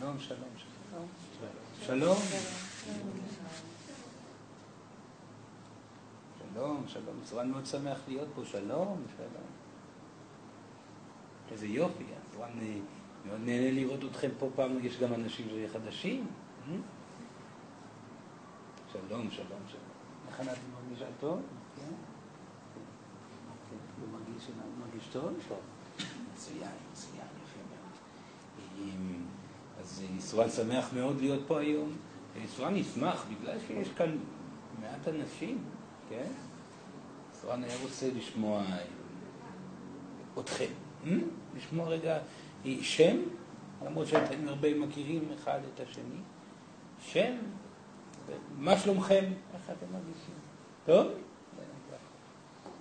שלום, שלום, שלום. שלום. שלום, שלום. צורן מאוד שמח להיות פה. שלום, שלום. איזה יופי. צורן מאוד נהנה לראות אתכם פה פעם. יש גם אנשים חדשים. שלום, שלום, שלום. איך ענת מרגישה טוב? כן? הוא מרגיש טוב? טוב. מצוין, מצוין, יפה מאוד. אז ישראל שמח מאוד להיות פה היום. ישראל נשמח בגלל שיש כאן מעט אנשים, כן? ישראל היה רוצה לשמוע אתכם. לשמוע רגע שם, למרות שאתם הרבה מכירים אחד את השני. שם, מה שלומכם? איך אתם מרגישים? טוב?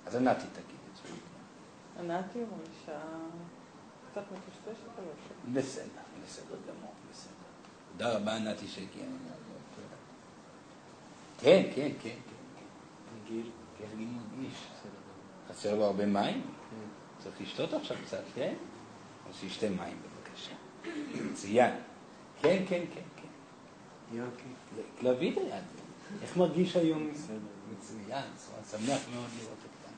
אז ענתי תגיד את זה. ענתי מרגישה קצת מטושטשת. בסדר, בסדר גמור, בסדר. תודה רבה ענתי שהגיע. כן, כן, כן, כן. גיל, כן, גיל מרגיש. חסר לו הרבה מים? צריך לשתות עכשיו קצת, כן? אז שישתה מים בבקשה. מצוין. כן, כן, כן, כן. להביא את היד. איך מרגיש היום? מצוין, שמח מאוד לראות אותך.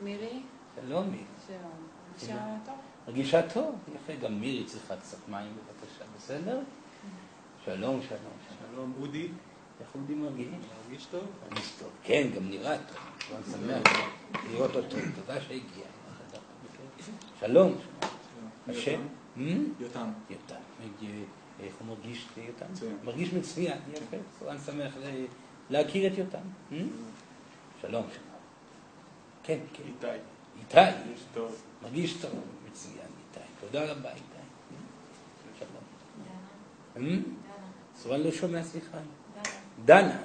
מירי? שלום מירי. שלום. מרגישה טוב? מרגישה טוב, יפה. גם מירי צריכה קצת מים בבקשה, בסדר? שלום, שלום. שלום, אודי. איך אודי מרגיש? מרגיש טוב? מרגיש טוב. כן, גם נראה טוב. אני שמח לראות אותו. תודה שהגיע. שלום. השם? יותם. יותם. איך הוא מרגיש יותם? מצוין. מרגיש מצוין, יפה. אני שמח להכיר את יותם. שלום, שלום. כן, כן. איתי. איתי. מרגיש טוב. מרגיש טוב. מצוין, איתי. תודה רבה, איתי. שלום. סורן לא שומע, סליחה. דנה.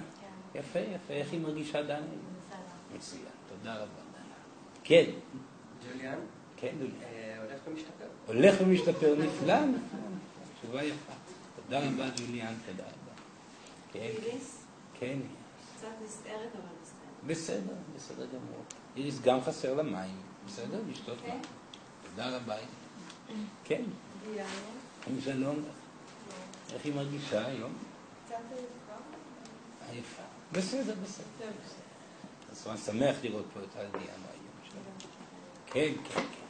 יפה, יפה. איך היא מרגישה, דנה? מצוין. תודה רבה, דנה. כן. ג'וליאן, כן, דולי. אה, הולך ומשתפר. הולך ומשתפר, נפלא, נפלא. תשובה יפה. תודה רבה, ג'וליאן, תודה רבה. כן, איריס? כן. קצת נסערת אבל בסדר. בסדר, בסדר גמור. איריס גם חסר לה מים, בסדר? לשתות כן. מים. תודה רבה. כן, דיאנה? שלום. איך היא מרגישה היום? קצת? עייפה. בסדר, בסדר. אז אני שמח לראות פה את הדיאנה היום שלנו. כן, כן, כן.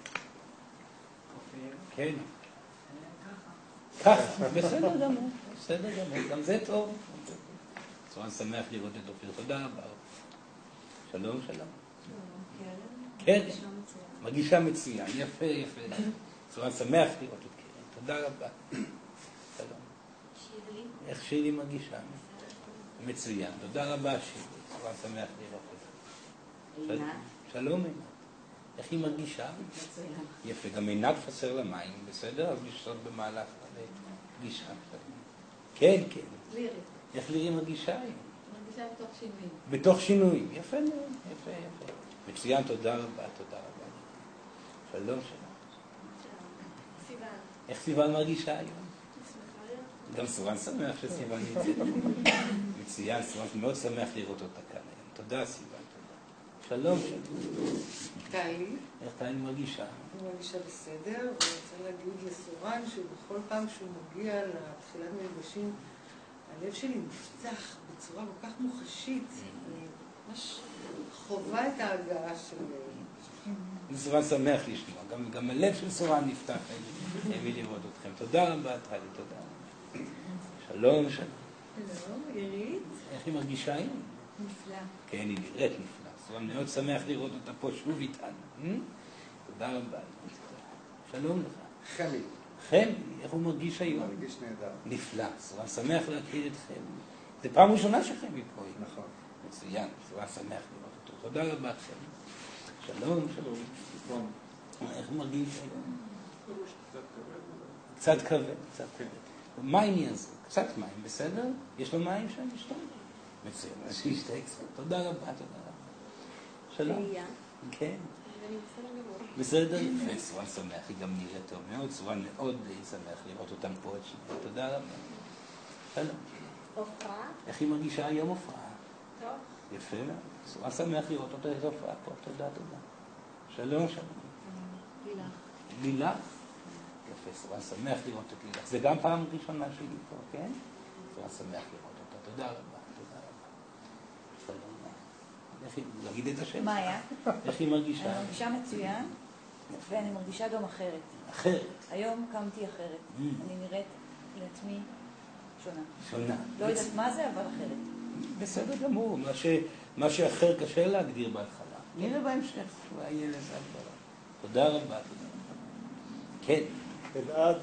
כן. ככה, בסדר גמור, בסדר גמור, גם זה טוב. צורן שמח לראות את אופיר, תודה רבה. שלום, שלום. כן, מרגישה מצוין, יפה, יפה. צורן שמח לראות את קרן, תודה רבה. שלום. איך שירי מרגישה? מצוין, תודה רבה שירי, צורן שמח לראות אותה. של- שלום עינת. איך היא מרגישה? יפה, גם עינת חסר לה מים, בסדר? אז לשתות במהלך הפגישה. כן, כן. לירי. איך לירי מרגישה היום? מרגישה בתוך שינויים. בתוך שינויים. יפה מאוד, יפה, יפה. מצוין, תודה רבה, תודה רבה. שלום, שלום. סיוון. איך סיוון מרגישה היום? גם סורן שמח שסיוון נמצאת. מצוין, סורן מאוד שמח לראות אותה כאן היום. תודה, סיוון, תודה. שלום, שלום. טלי, איך טלי מרגישה? אני מרגישה בסדר, ואני רוצה להגיד לסורן שבכל פעם שהוא מגיע לתחילת מפגשים, הלב שלי נפתח בצורה כל כך מוחשית. אני ממש חווה את ההגעה של... סורן שמח לשמוע, גם, גם הלב של סורן נפתח מלראות אתכם. תודה רבה, טלי, תודה רבה. שלום, שלום. שלום, עירית? איך היא מרגישה היום? נפלא. כן, היא נראית נפלא. סורן מאוד שמח לראות אותה פה שוב איתנו. אה? תודה רבה. שלום לך. חמי, חן, איך הוא מרגיש היום? מרגיש נהדר. נפלא. סורן שמח להכיר אתכם. זו פעם ראשונה שחמי פה. נכון. מצוין, סורן שמח לראות אותו. תודה רבה, חמי. שלום, שלום. איך הוא מרגיש היום? קצת כבד. קצת כבד, קצת כבד. מה העניין זה? קצת מים, בסדר? יש לו מים שם? לשתות? מצוין, אז שישתה קצת. תודה רבה, תודה רבה. שלום. כן, בסדר יפה, סורן שמח, היא גם נראית טוב מאוד, סורן מאוד שמח לראות אותם פה עוד שנייה. תודה רבה. שלום. עופרה? איך היא מרגישה היום הופעה? טוב. יפה מאוד. סורן שמח לראות אותה איזו הופעה פה, תודה, תודה. שלום, שלום. לילך. לילך? יפה, סורן שמח לראות את לילך. זה גם פעם ראשונה שלי פה, כן? סורן שמח לראות אותה. תודה רבה, תודה רבה. שלום. איך היא, להגיד את השם? מה היה? איך היא מרגישה? אני מרגישה מצוין, ואני מרגישה גם אחרת. אחרת, היום קמתי אחרת. Mm. אני נראית לעצמי שונה. שונה. לא יודעת מה זה, אבל אחרת. בסדר גמור, מה, ש... מה שאחר קשה להגדיר בהתחלה. נראה בהמשך, יהיה לזה הגדרה. תודה רבה, תודה רבה. כן, אלעד,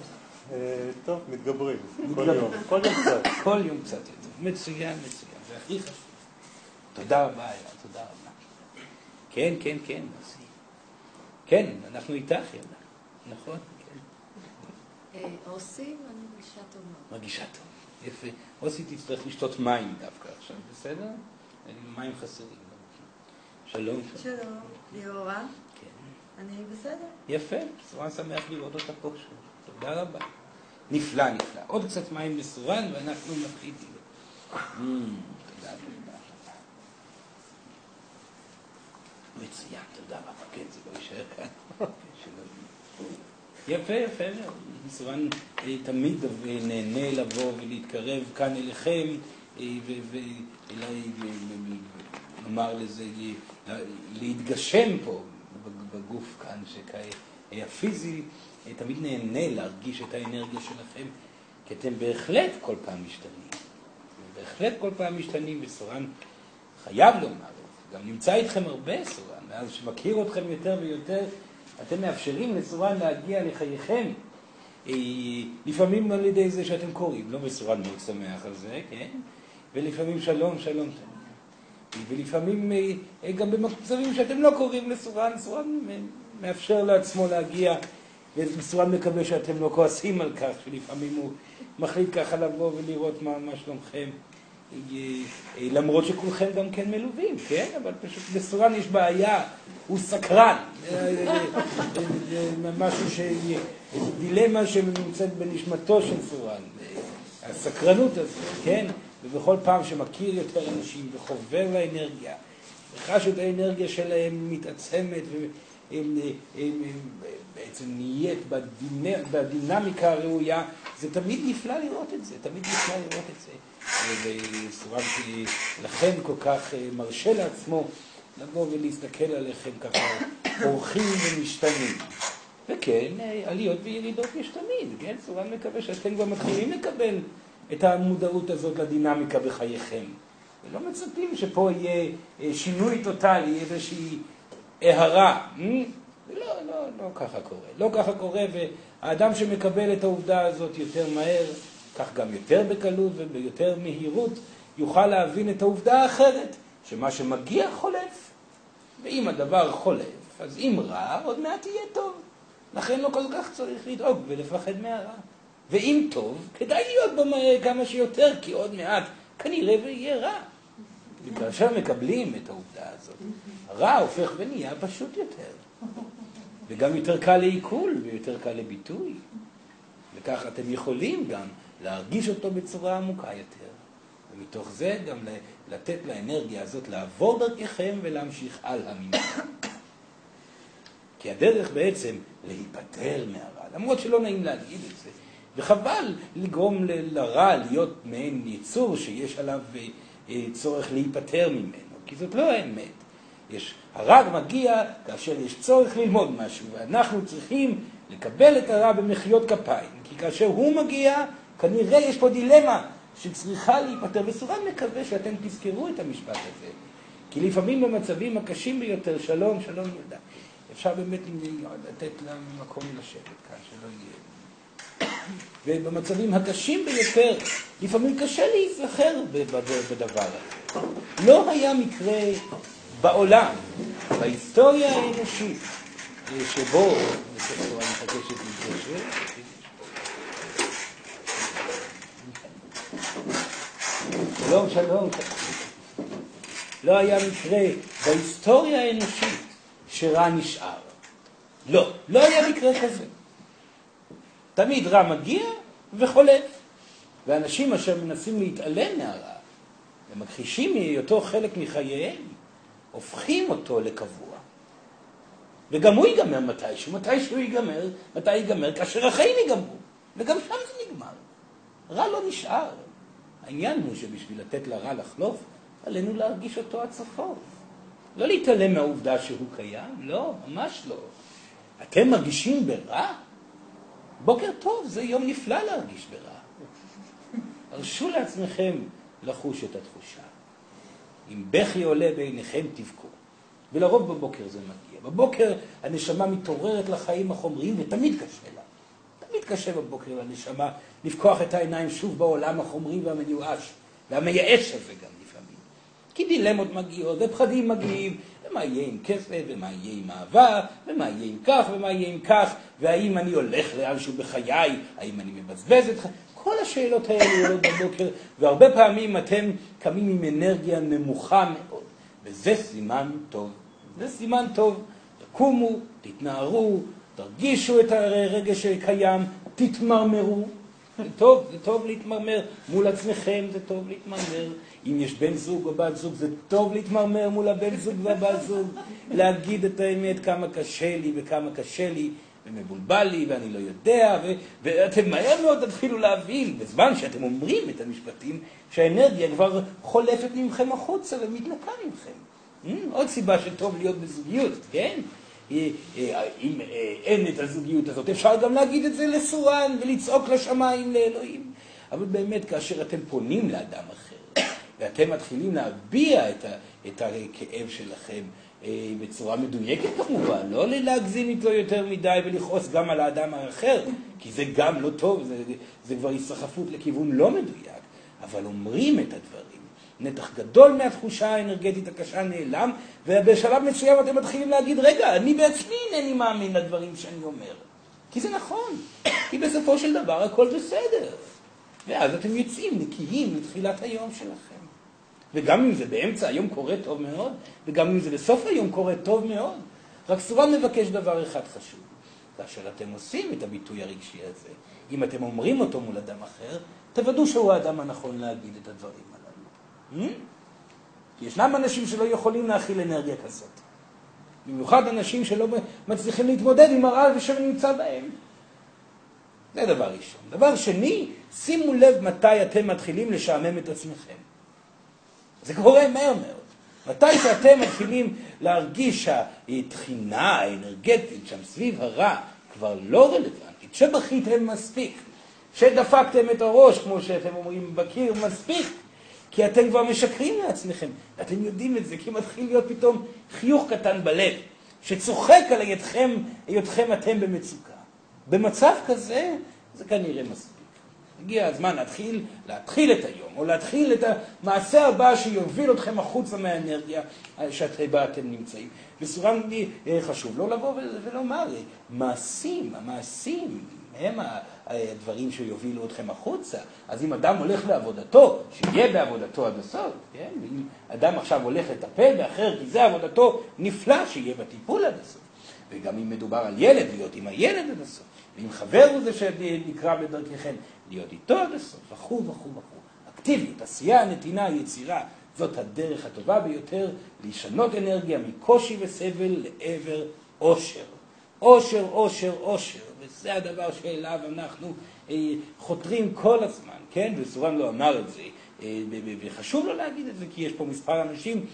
אה, טוב, מתגברים. כל. יום, כל יום קצת. כל יום קצת יותר. מצוין, מצוין, זה הכי חשוב. תודה רבה, אלעד, תודה רבה. כן, כן, כן, אז... כן, אנחנו איתך, יאללה. נכון, כן. אה, אוסי, ואני מרגישה טוב מאוד. מרגישה טוב. יפה. אוסי תצטרך לשתות מים דווקא עכשיו, בסדר? מים חסרים. שלום. שלום. שלום, ליאורה, כן. אני בסדר. יפה, סורן שמח לראות אותה פה שוב. תודה רבה. נפלא, נפלא. עוד קצת מים לסורן ואנחנו מחליטים. Mm, תודה, תודה. מצוין, תודה רבה. כן, זה לא יישאר כאן. יפה, יפה מאוד. סורן אה, תמיד אה, נהנה לבוא ולהתקרב כאן אליכם, אה, ונאמר לזה, אה, להתגשם פה בגוף כאן, שהפיזי תמיד נהנה להרגיש את האנרגיה שלכם, כי אתם בהחלט כל פעם משתנים. בהחלט כל פעם משתנים, וסורן חייב לומר את זה. גם נמצא איתכם הרבה סורן, מאז שמכיר אתכם יותר ויותר, אתם מאפשרים לסורן להגיע לחייכם. אה, לפעמים על ידי זה שאתם קוראים, לא וסורן מאוד שמח על זה, כן? ולפעמים שלום, שלום תמיד. ולפעמים אה, אה, גם במצבים שאתם לא קוראים לסורן, סורן מאפשר לעצמו להגיע, וסורן מקווה שאתם לא כועסים על כך, שלפעמים הוא מחליט ככה לבוא ולראות מה, מה שלומכם, אה, למרות שכולכם גם כן מלווים, כן? אבל פשוט לסורן יש בעיה, הוא סקרן, משהו ש... דילמה שנמצאת בנשמתו של סורן, הסקרנות הזאת, כן? ובכל פעם שמכיר יותר אנשים וחובר לאנרגיה, וחש את האנרגיה שלהם מתעצמת ובעצם נהיית בדינ- בדינמיקה הראויה, זה תמיד נפלא לראות את זה, תמיד נפלא לראות את זה. וסורן לכן כל כך אה, מרשה לעצמו לבוא ולהסתכל עליכם ככה, אורחים ומשתנים. וכן, אה, עליות וירידות יש תמיד, כן? סורן מקווה שאתם כבר מתחילים לקבל את המודעות הזאת לדינמיקה בחייכם. ולא מצפים שפה יהיה אה, שינוי טוטאלי, איזושהי הארה. אה? לא, לא, לא ככה קורה. לא ככה קורה, והאדם שמקבל את העובדה הזאת יותר מהר, כך גם יותר בקלות וביותר מהירות, יוכל להבין את העובדה האחרת, שמה שמגיע חולף. ואם הדבר חולף, אז אם רע, עוד מעט יהיה טוב. לכן לא כל כך צריך לדאוג ולפחד מהרע. ואם טוב, כדאי להיות בו כמה שיותר, כי עוד מעט כנראה ויהיה רע. וכאשר מקבלים את העובדה הזאת, הרע הופך ונהיה פשוט יותר. וגם יותר קל לעיכול ויותר קל לביטוי. וכך אתם יכולים גם להרגיש אותו בצורה עמוקה יותר. ומתוך זה גם לתת לאנרגיה הזאת לעבור דרככם ולהמשיך הלאה ממנו. כי הדרך בעצם להיפטר מהרע, למרות שלא נעים להגיד את זה, וחבל לגרום לרע להיות מעין יצור שיש עליו אה, אה, צורך להיפטר ממנו, כי זאת לא האמת. יש, הרע מגיע כאשר יש צורך ללמוד משהו, ואנחנו צריכים לקבל את הרע במחיאות כפיים, כי כאשר הוא מגיע, כנראה יש פה דילמה שצריכה להיפטר, וסורן מקווה שאתם תזכרו את המשפט הזה, כי לפעמים במצבים הקשים ביותר, שלום, שלום יהודה, אפשר באמת לתת לה מקום לשבת כאן, שלא יהיה... ובמצבים הקשים ביותר, לפעמים קשה להיזכר בדבר הזה. לא היה מקרה בעולם, בהיסטוריה האנושית, שבו, אני מחכה שתתגשר, שלום, שלום. לא היה מקרה בהיסטוריה האנושית שרע נשאר. לא, לא היה מקרה כזה. תמיד רע מגיע וחולף. ואנשים אשר מנסים להתעלם מהרע ומכחישים מהיותו חלק מחייהם, הופכים אותו לקבוע. וגם הוא ייגמר מתישהו, מתישהו ייגמר, מתי ייגמר? כאשר החיים ייגמרו. וגם שם זה נגמר. רע לא נשאר. העניין הוא שבשביל לתת לרע לחלוף, עלינו להרגיש אותו עד סופו. לא להתעלם מהעובדה שהוא קיים, לא, ממש לא. אתם מרגישים ברע? בוקר טוב, זה יום נפלא להרגיש ברע. הרשו לעצמכם לחוש את התחושה. אם בכי עולה בעיניכם, תבכו. ולרוב בבוקר זה מגיע. בבוקר הנשמה מתעוררת לחיים החומריים ותמיד קשה לה. תמיד קשה בבוקר לנשמה לפקוח את העיניים שוב בעולם החומרי והמיואש, והמייאש הזה גם. כי דילמות מגיעות ופחדים מגיעים, ומה יהיה עם כסף, ומה יהיה עם אהבה, ומה יהיה עם כך, ומה יהיה עם כך, והאם אני הולך לאנשהו בחיי, האם אני מבזבז את חיי. כל השאלות האלה עולות בבוקר, והרבה פעמים אתם קמים עם אנרגיה נמוכה מאוד, וזה סימן טוב. זה סימן טוב. תקומו, תתנערו, תרגישו את הרגש שקיים, תתמרמרו. זה טוב, זה טוב להתמרמר. מול עצמכם זה טוב להתמרמר. אם יש בן זוג או בת זוג, זה טוב להתמרמר מול הבן זוג והבת זוג. להגיד את האמת, כמה קשה לי וכמה קשה לי. ומבולבל לי ואני לא יודע, ו- ואתם מהר מאוד תתחילו להבין, בזמן שאתם אומרים את המשפטים, שהאנרגיה כבר חולפת ממכם החוצה ומתנקה ממכם. Hmm? עוד סיבה שטוב להיות בזוגיות, כן? אה, אה, אם אה, אין את הזוגיות הזאת, אפשר גם להגיד את זה לסורן ולצעוק לשמיים לאלוהים. אבל באמת, כאשר אתם פונים לאדם אחר, ואתם מתחילים להביע את, ה, את הכאב שלכם בצורה מדויקת כמובן, לא להגזים איתו יותר מדי ולכעוס גם על האדם האחר, כי זה גם לא טוב, זה, זה כבר הסחפות לכיוון לא מדויק, אבל אומרים את הדברים. נתח גדול מהתחושה האנרגטית הקשה נעלם, ובשלב מסוים אתם מתחילים להגיד, רגע, אני בעצמי אינני מאמין לדברים שאני אומר. כי זה נכון, כי בסופו של דבר הכל בסדר. ואז אתם יוצאים נקיים לתחילת היום שלכם. וגם אם זה באמצע היום קורה טוב מאוד, וגם אם זה בסוף היום קורה טוב מאוד. רק סורן מבקש דבר אחד חשוב. כאשר אתם עושים את הביטוי הרגשי הזה, אם אתם אומרים אותו מול אדם אחר, תוודאו שהוא האדם הנכון להגיד את הדברים הללו. Hmm? כי ישנם אנשים שלא יכולים להכיל אנרגיה כזאת. במיוחד אנשים שלא מצליחים להתמודד עם הרעל שנמצא בהם. זה דבר ראשון. דבר שני, שימו לב מתי אתם מתחילים לשעמם את עצמכם. זה קורה מהר מאוד. מתי שאתם מתחילים להרגיש שהתחינה האנרגטית שם סביב הרע כבר לא רלוונטית, שבכיתם מספיק, שדפקתם את הראש, כמו שאתם אומרים בקיר, מספיק, כי אתם כבר משקרים לעצמכם. אתם יודעים את זה, כי מתחיל להיות פתאום חיוך קטן בלב, שצוחק על היותכם, היותכם אתם במצוקה. במצב כזה, זה כנראה מספיק. הגיע הזמן להתחיל, להתחיל את היום, או להתחיל את המעשה הבא שיוביל אתכם החוצה מהאנרגיה שבה אתם נמצאים. בסורה חשוב לא לבוא ולומר, מעשים, המעשים הם הדברים שיובילו אתכם החוצה. אז אם אדם הולך לעבודתו, שיהיה בעבודתו עד הסוף, כן? ואם אדם עכשיו הולך לטפל באחר כי זה עבודתו, נפלא שיהיה בטיפול עד הסוף. וגם אם מדובר על ילד, להיות עם הילד עד הסוף. ואם חבר הוא זה שנקרא בדרככם, להיות איתו עד הסוף, וכו' וכו' וכו'. אקטיביות, עשייה, נתינה, יצירה, זאת הדרך הטובה ביותר לשנות אנרגיה מקושי וסבל לעבר עושר. עושר, עושר, עושר, וזה הדבר שאליו אנחנו אה, חותרים כל הזמן, כן? וסורן לא אמר את זה, אה, וחשוב לו להגיד את זה, כי יש פה מספר אנשים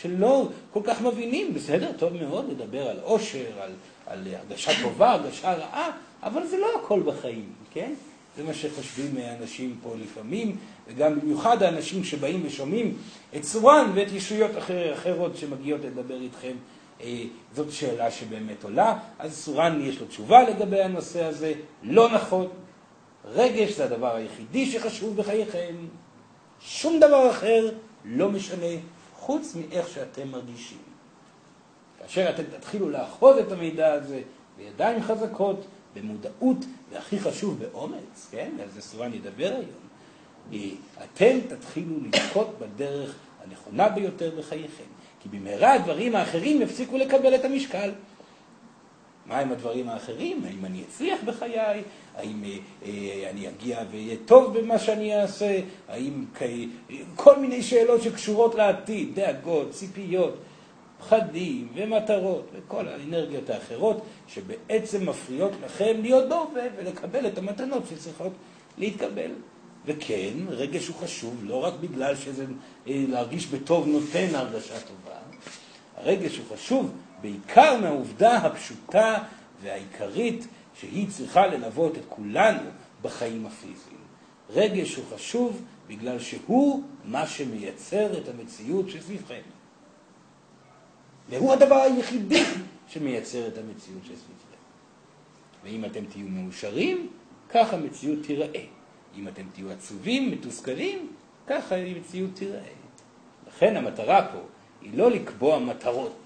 שלא כל כך מבינים, בסדר, טוב מאוד לדבר על עושר, על, על הרגשה טובה, הרגשה רעה, אבל זה לא הכל בחיים, כן? זה מה שחושבים האנשים פה לפעמים, וגם במיוחד האנשים שבאים ושומעים את סורן ואת ישויות אחר, אחרות שמגיעות לדבר איתכם. אה, זאת שאלה שבאמת עולה, אז סורן יש לו תשובה לגבי הנושא הזה, לא נכון. רגש זה הדבר היחידי שחשוב בחייכם, שום דבר אחר לא משנה חוץ מאיך שאתם מרגישים. כאשר אתם תתחילו לאחוז את המידע הזה בידיים חזקות, במודעות, והכי חשוב, באומץ, כן? על זה סורן ידבר היום. אתם תתחילו לזכות בדרך הנכונה ביותר בחייכם, כי במהרה הדברים האחרים יפסיקו לקבל את המשקל. מהם הדברים האחרים? האם אני אצליח בחיי? האם אה, אה, אני אגיע ואהיה טוב במה שאני אעשה? האם כל מיני שאלות שקשורות לעתיד, דאגות, ציפיות. פחדים ומטרות וכל האנרגיות האחרות שבעצם מפריעות לכם להיות בהווה ולקבל את המתנות שצריכות להתקבל. וכן, רגש הוא חשוב לא רק בגלל שזה אה, להרגיש בטוב נותן הרגשה טובה, הרגש הוא חשוב בעיקר מהעובדה הפשוטה והעיקרית שהיא צריכה ללוות את כולנו בחיים הפיזיים. רגש הוא חשוב בגלל שהוא מה שמייצר את המציאות שסביבכם. והוא הדבר היחידי שמייצר את המציאות שסביבכם. ואם אתם תהיו מאושרים, כך המציאות תיראה. אם אתם תהיו עצובים, מתוסכלים, ככה המציאות תיראה. לכן המטרה פה היא לא לקבוע מטרות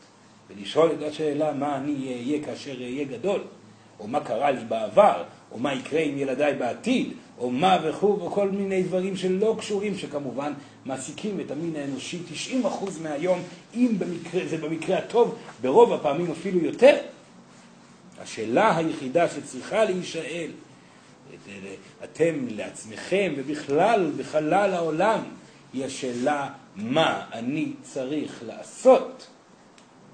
ולשאול את השאלה מה אני אהיה כאשר אהיה גדול, או מה קרה לי בעבר, או מה יקרה עם ילדיי בעתיד, או מה וכו' וכל מיני דברים שלא קשורים, שכמובן מעסיקים את המין האנושי 90% מהיום, אם במקרה, זה במקרה הטוב, ברוב הפעמים אפילו יותר. השאלה היחידה שצריכה להישאל, אתם לעצמכם ובכלל בחלל העולם, היא השאלה מה אני צריך לעשות,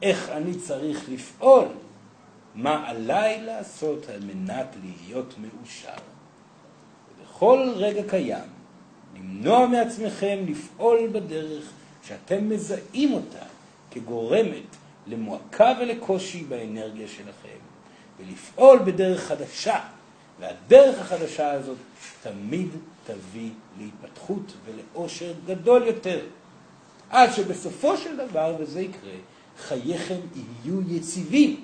איך אני צריך לפעול, מה עליי לעשות על מנת להיות מאושר. ובכל רגע קיים, למנוע מעצמכם לפעול בדרך שאתם מזהים אותה כגורמת למועקה ולקושי באנרגיה שלכם, ולפעול בדרך חדשה, והדרך החדשה הזאת תמיד תביא להתפתחות ולאושר גדול יותר, עד שבסופו של דבר, וזה יקרה, חייכם יהיו יציבים.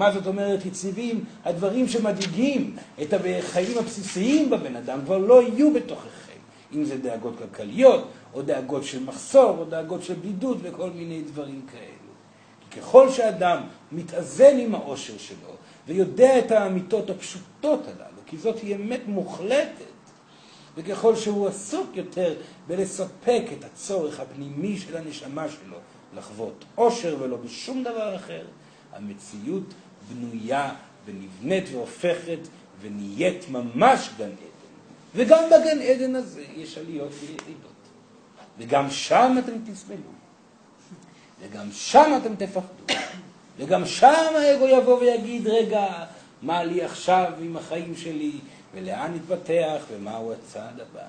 מה זאת אומרת יציבים? הדברים שמדאיגים את החיים הבסיסיים בבן אדם כבר לא יהיו בתוככם. אם זה דאגות כלכליות, או דאגות של מחסור, או דאגות של בדידות וכל מיני דברים כאלו. כי ככל שאדם מתאזן עם האושר שלו, ויודע את האמיתות הפשוטות הללו, כי זאת היא אמת מוחלטת, וככל שהוא עסוק יותר בלספק את הצורך הפנימי של הנשמה שלו לחוות אושר ולא בשום דבר אחר, המציאות בנויה ונבנית והופכת ונהיית ממש גן עדן. וגם בגן עדן הזה יש עליות וירידות. וגם שם אתם תסבלו. וגם שם אתם תפחדו. וגם שם האגו יבוא ויגיד, רגע, מה לי עכשיו עם החיים שלי, ולאן נתפתח, ומהו הצעד הבא.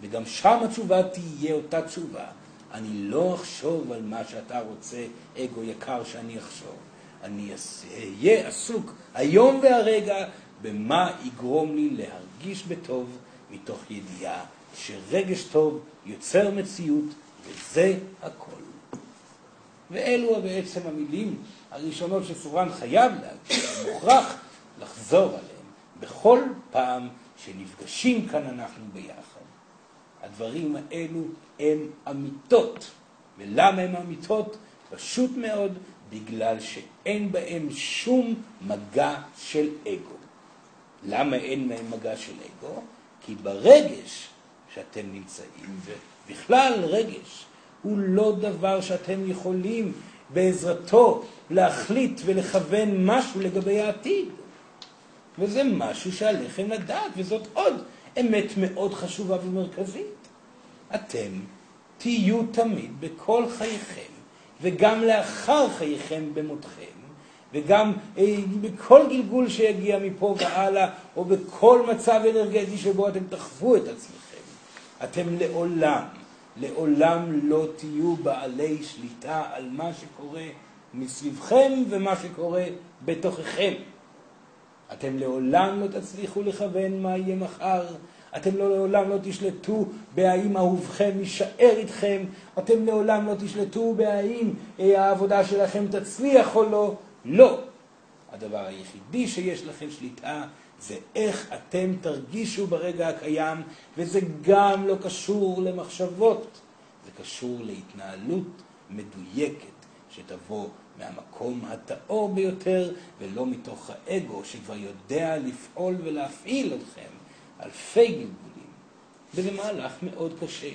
וגם שם התשובה תהיה אותה תשובה. אני לא אחשוב על מה שאתה רוצה, אגו יקר, שאני אחשוב. אני אהיה עסוק היום והרגע במה יגרום לי להרגיש בטוב, מתוך ידיעה שרגש טוב יוצר מציאות, וזה הכל. ואלו בעצם המילים הראשונות שסורן חייב להגיד, מוכרח לחזור עליהן בכל פעם שנפגשים כאן אנחנו ביחד. הדברים האלו הם אמיתות. ולמה הם אמיתות? פשוט מאוד בגלל שאין בהם שום מגע של אגו. למה אין בהם מגע של אגו? כי ברגש שאתם נמצאים, ובכלל רגש, הוא לא דבר שאתם יכולים בעזרתו להחליט ולכוון משהו לגבי העתיד. וזה משהו שעליכם לדעת, וזאת עוד אמת מאוד חשובה ומרכזית. אתם תהיו תמיד בכל חייכם, וגם לאחר חייכם במותכם, וגם אה, בכל גלגול שיגיע מפה והלאה, או בכל מצב אנרגטי שבו אתם תחוו את עצמכם. אתם לעולם, לעולם לא תהיו בעלי שליטה על מה שקורה מסביבכם ומה שקורה בתוככם. אתם לעולם לא תצליחו לכוון מה יהיה מחר, אתם לעולם לא תשלטו בהאם אהובכם יישאר איתכם, אתם לעולם לא תשלטו בהאם אה, העבודה שלכם תצליח או לא, לא. הדבר היחידי שיש לכם שליטה זה איך אתם תרגישו ברגע הקיים, וזה גם לא קשור למחשבות, זה קשור להתנהלות מדויקת שתבוא מהמקום הטהור ביותר, ולא מתוך האגו שכבר יודע לפעול ולהפעיל אתכם אלפי גלגולים. וזה מהלך מאוד קשה,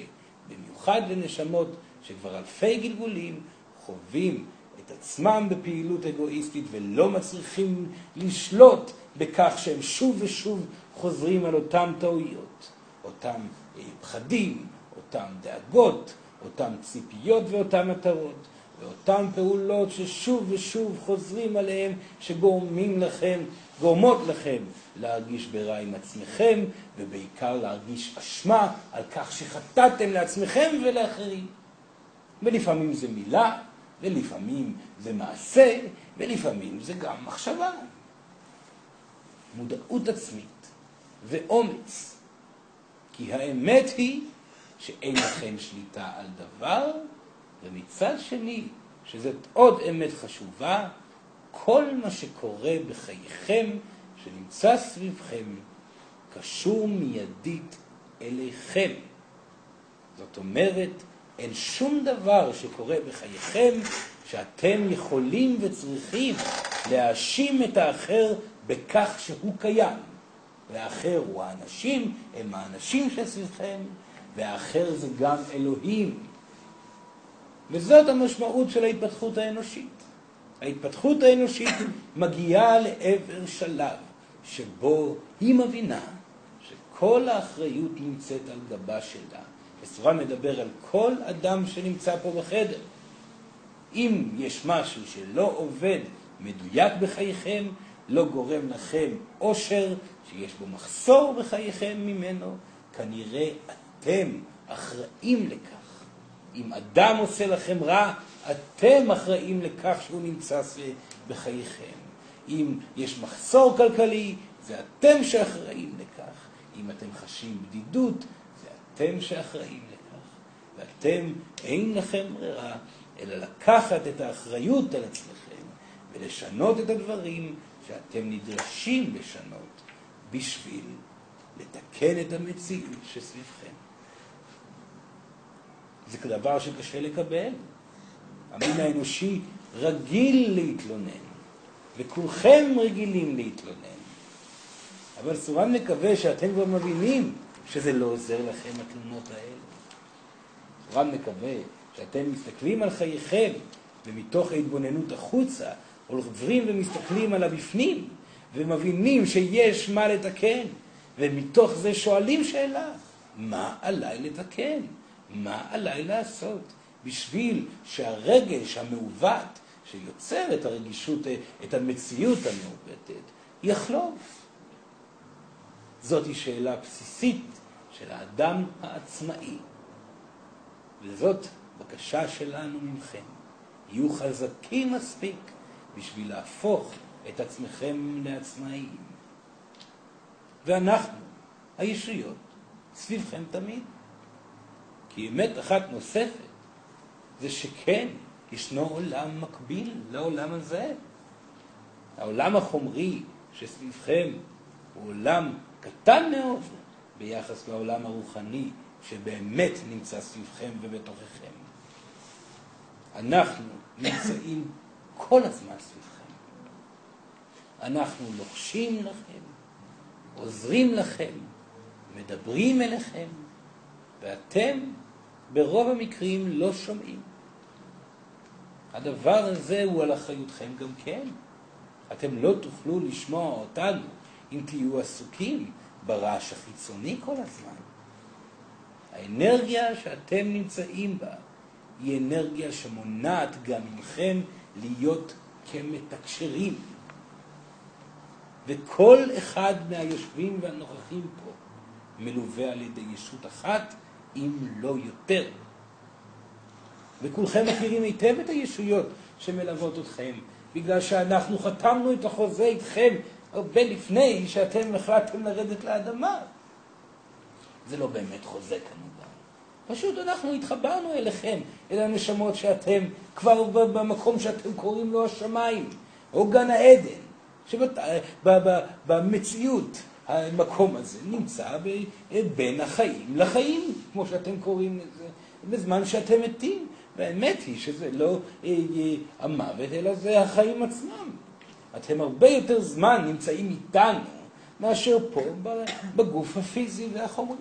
במיוחד לנשמות שכבר אלפי גלגולים חווים את עצמם בפעילות אגואיסטית ולא מצליחים לשלוט בכך שהם שוב ושוב חוזרים על אותם טעויות, אותם פחדים, אותם דאגות, אותם ציפיות ואותן מטרות. באותן פעולות ששוב ושוב חוזרים עליהם, שגורמים לכם, גורמות לכם להרגיש ברע עם עצמכם, ובעיקר להרגיש אשמה על כך שחטאתם לעצמכם ולאחרים. ולפעמים זה מילה, ולפעמים זה מעשה, ולפעמים זה גם מחשבה. מודעות עצמית ואומץ. כי האמת היא שאין לכם שליטה על דבר, ומצד שני, שזאת עוד אמת חשובה, כל מה שקורה בחייכם, שנמצא סביבכם, קשור מיידית אליכם. זאת אומרת, אין שום דבר שקורה בחייכם שאתם יכולים וצריכים להאשים את האחר בכך שהוא קיים. והאחר הוא האנשים, הם האנשים שסביבכם, והאחר זה גם אלוהים. וזאת המשמעות של ההתפתחות האנושית. ההתפתחות האנושית מגיעה לעבר שלב שבו היא מבינה שכל האחריות נמצאת על גבה שלה. וסורה מדבר על כל אדם שנמצא פה בחדר. אם יש משהו שלא עובד מדויק בחייכם, לא גורם לכם אושר, שיש בו מחסור בחייכם ממנו, כנראה אתם אחראים לכך. אם אדם עושה לכם רע, אתם אחראים לכך שהוא נמצא בחייכם. אם יש מחסור כלכלי, זה אתם שאחראים לכך. אם אתם חשים בדידות, זה אתם שאחראים לכך. ואתם, אין לכם ברירה, אלא לקחת את האחריות על עצמכם ולשנות את הדברים שאתם נדרשים לשנות בשביל לתקן את המציאות שסביבכם. זה דבר שקשה לקבל. המין האנושי רגיל להתלונן, וכולכם רגילים להתלונן. אבל סורן מקווה שאתם כבר מבינים שזה לא עוזר לכם התלונות האלה. סורן מקווה שאתם מסתכלים על חייכם, ומתוך ההתבוננות החוצה, עוברים ומסתכלים על הבפנים, ומבינים שיש מה לתקן, ומתוך זה שואלים שאלה, מה עליי לתקן? מה עליי לעשות? בשביל שהרגש המעוות שיוצר את הרגישות, את המציאות המעוותת, יחלוף. זאת היא שאלה בסיסית של האדם העצמאי. וזאת בקשה שלנו ממכם. יהיו חזקים מספיק בשביל להפוך את עצמכם לעצמאיים. ואנחנו, הישויות, סביבכם תמיד. כי אמת אחת נוספת זה שכן, ישנו עולם מקביל לעולם הזה. העולם החומרי שסביבכם הוא עולם קטן מאוד ביחס לעולם הרוחני שבאמת נמצא סביבכם ובתוככם. אנחנו נמצאים כל הזמן סביבכם. אנחנו לוחשים לכם, עוזרים לכם, מדברים אליכם, ואתם ברוב המקרים לא שומעים. הדבר הזה הוא על אחריותכם גם כן. אתם לא תוכלו לשמוע אותנו אם תהיו עסוקים ברעש החיצוני כל הזמן. האנרגיה שאתם נמצאים בה היא אנרגיה שמונעת גם מכם להיות כמתקשרים. וכל אחד מהיושבים והנוכחים פה מלווה על ידי ישות אחת, אם לא יותר. וכולכם מכירים היטב את הישויות שמלוות אתכם, בגלל שאנחנו חתמנו את החוזה איתכם הרבה לפני שאתם החלטתם לרדת לאדמה. זה לא באמת חוזה כמובן. פשוט אנחנו התחברנו אליכם, אל הנשמות שאתם כבר במקום שאתם קוראים לו השמיים, או גן העדן, שבמציאות המקום הזה נמצא בין החיים לחיים, כמו שאתם קוראים לזה, בזמן שאתם מתים. והאמת היא שזה לא אה, אה, המוות, אלא זה החיים עצמם. אתם הרבה יותר זמן נמצאים איתנו מאשר פה בגוף הפיזי והחומרי.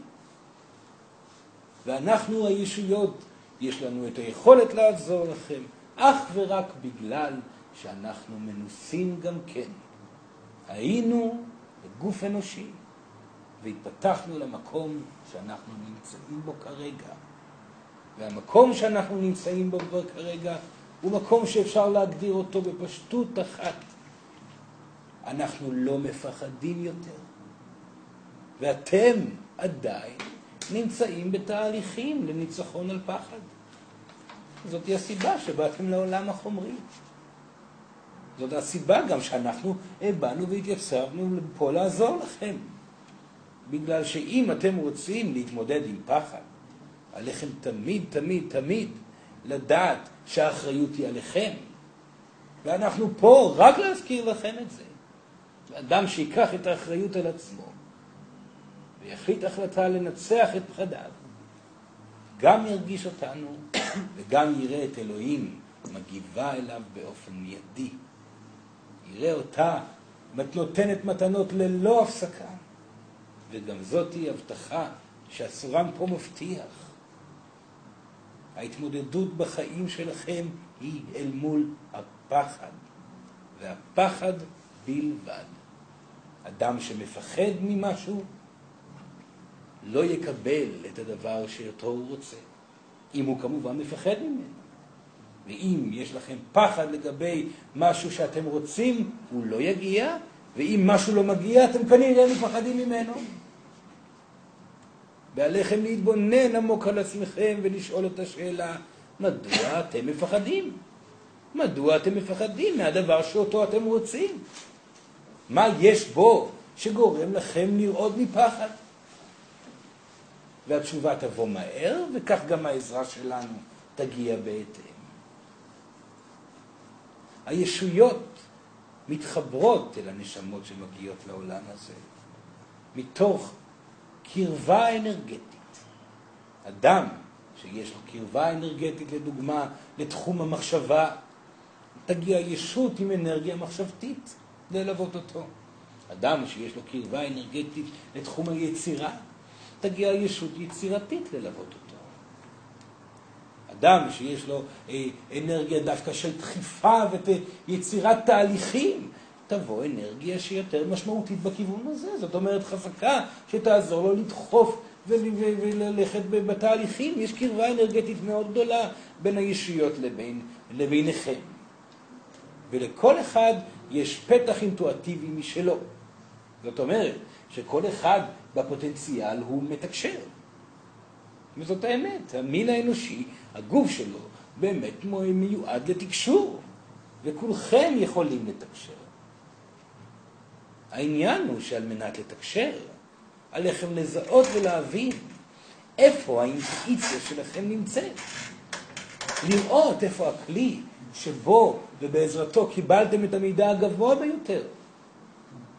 ואנחנו הישויות, יש לנו את היכולת לעזור לכם, אך ורק בגלל שאנחנו מנוסים גם כן. היינו בגוף אנושי והתפתחנו למקום שאנחנו נמצאים בו כרגע. והמקום שאנחנו נמצאים בו כרגע הוא מקום שאפשר להגדיר אותו בפשטות אחת. אנחנו לא מפחדים יותר. ואתם עדיין נמצאים בתהליכים לניצחון על פחד. זאת היא הסיבה שבאתם לעולם החומרי. זאת הסיבה גם שאנחנו באנו והתייצבנו פה לעזור לכם. בגלל שאם אתם רוצים להתמודד עם פחד, עליכם תמיד, תמיד, תמיד לדעת שהאחריות היא עליכם. ואנחנו פה רק להזכיר לכם את זה. אדם שיקח את האחריות על עצמו ויחליט החלטה לנצח את פחדיו, גם ירגיש אותנו וגם יראה את אלוהים מגיבה אליו באופן מיידי. יראה אותה נותנת מתנות ללא הפסקה. וגם זאת היא הבטחה שהסורן פה מבטיח. ההתמודדות בחיים שלכם היא אל מול הפחד, והפחד בלבד. אדם שמפחד ממשהו לא יקבל את הדבר שאותו הוא רוצה, אם הוא כמובן מפחד ממנו. ואם יש לכם פחד לגבי משהו שאתם רוצים, הוא לא יגיע, ואם משהו לא מגיע, אתם כנראה מפחדים ממנו. ועליכם להתבונן עמוק על עצמכם ולשאול את השאלה, מדוע אתם מפחדים? מדוע אתם מפחדים מהדבר שאותו אתם רוצים? מה יש בו שגורם לכם לרעוד מפחד? והתשובה תבוא מהר, וכך גם העזרה שלנו תגיע בהתאם. הישויות מתחברות אל הנשמות שמגיעות לעולם הזה, מתוך קרבה אנרגטית. אדם שיש לו קרבה אנרגטית, לדוגמה, לתחום המחשבה, תגיע ישות עם אנרגיה מחשבתית ללוות אותו. אדם שיש לו קרבה אנרגטית לתחום היצירה, תגיע ישות יצירתית ללוות אותו. אדם שיש לו אה, אנרגיה דווקא של דחיפה ויצירת תהליכים, תבוא אנרגיה שהיא יותר משמעותית בכיוון הזה. זאת אומרת, חזקה שתעזור לו לדחוף וללכת בתהליכים. יש קרבה אנרגטית מאוד גדולה בין הישויות לבין, לביניכם. ולכל אחד יש פתח אינטואטיבי משלו. זאת אומרת, שכל אחד בפוטנציאל הוא מתקשר. וזאת האמת, המין האנושי, הגוף שלו, באמת מיועד לתקשור, וכולכם יכולים לתקשר. העניין הוא שעל מנת לתקשר, עליכם לזהות ולהבין איפה האינטואיציה שלכם נמצאת. לראות איפה הכלי שבו ובעזרתו קיבלתם את המידע הגבוה ביותר.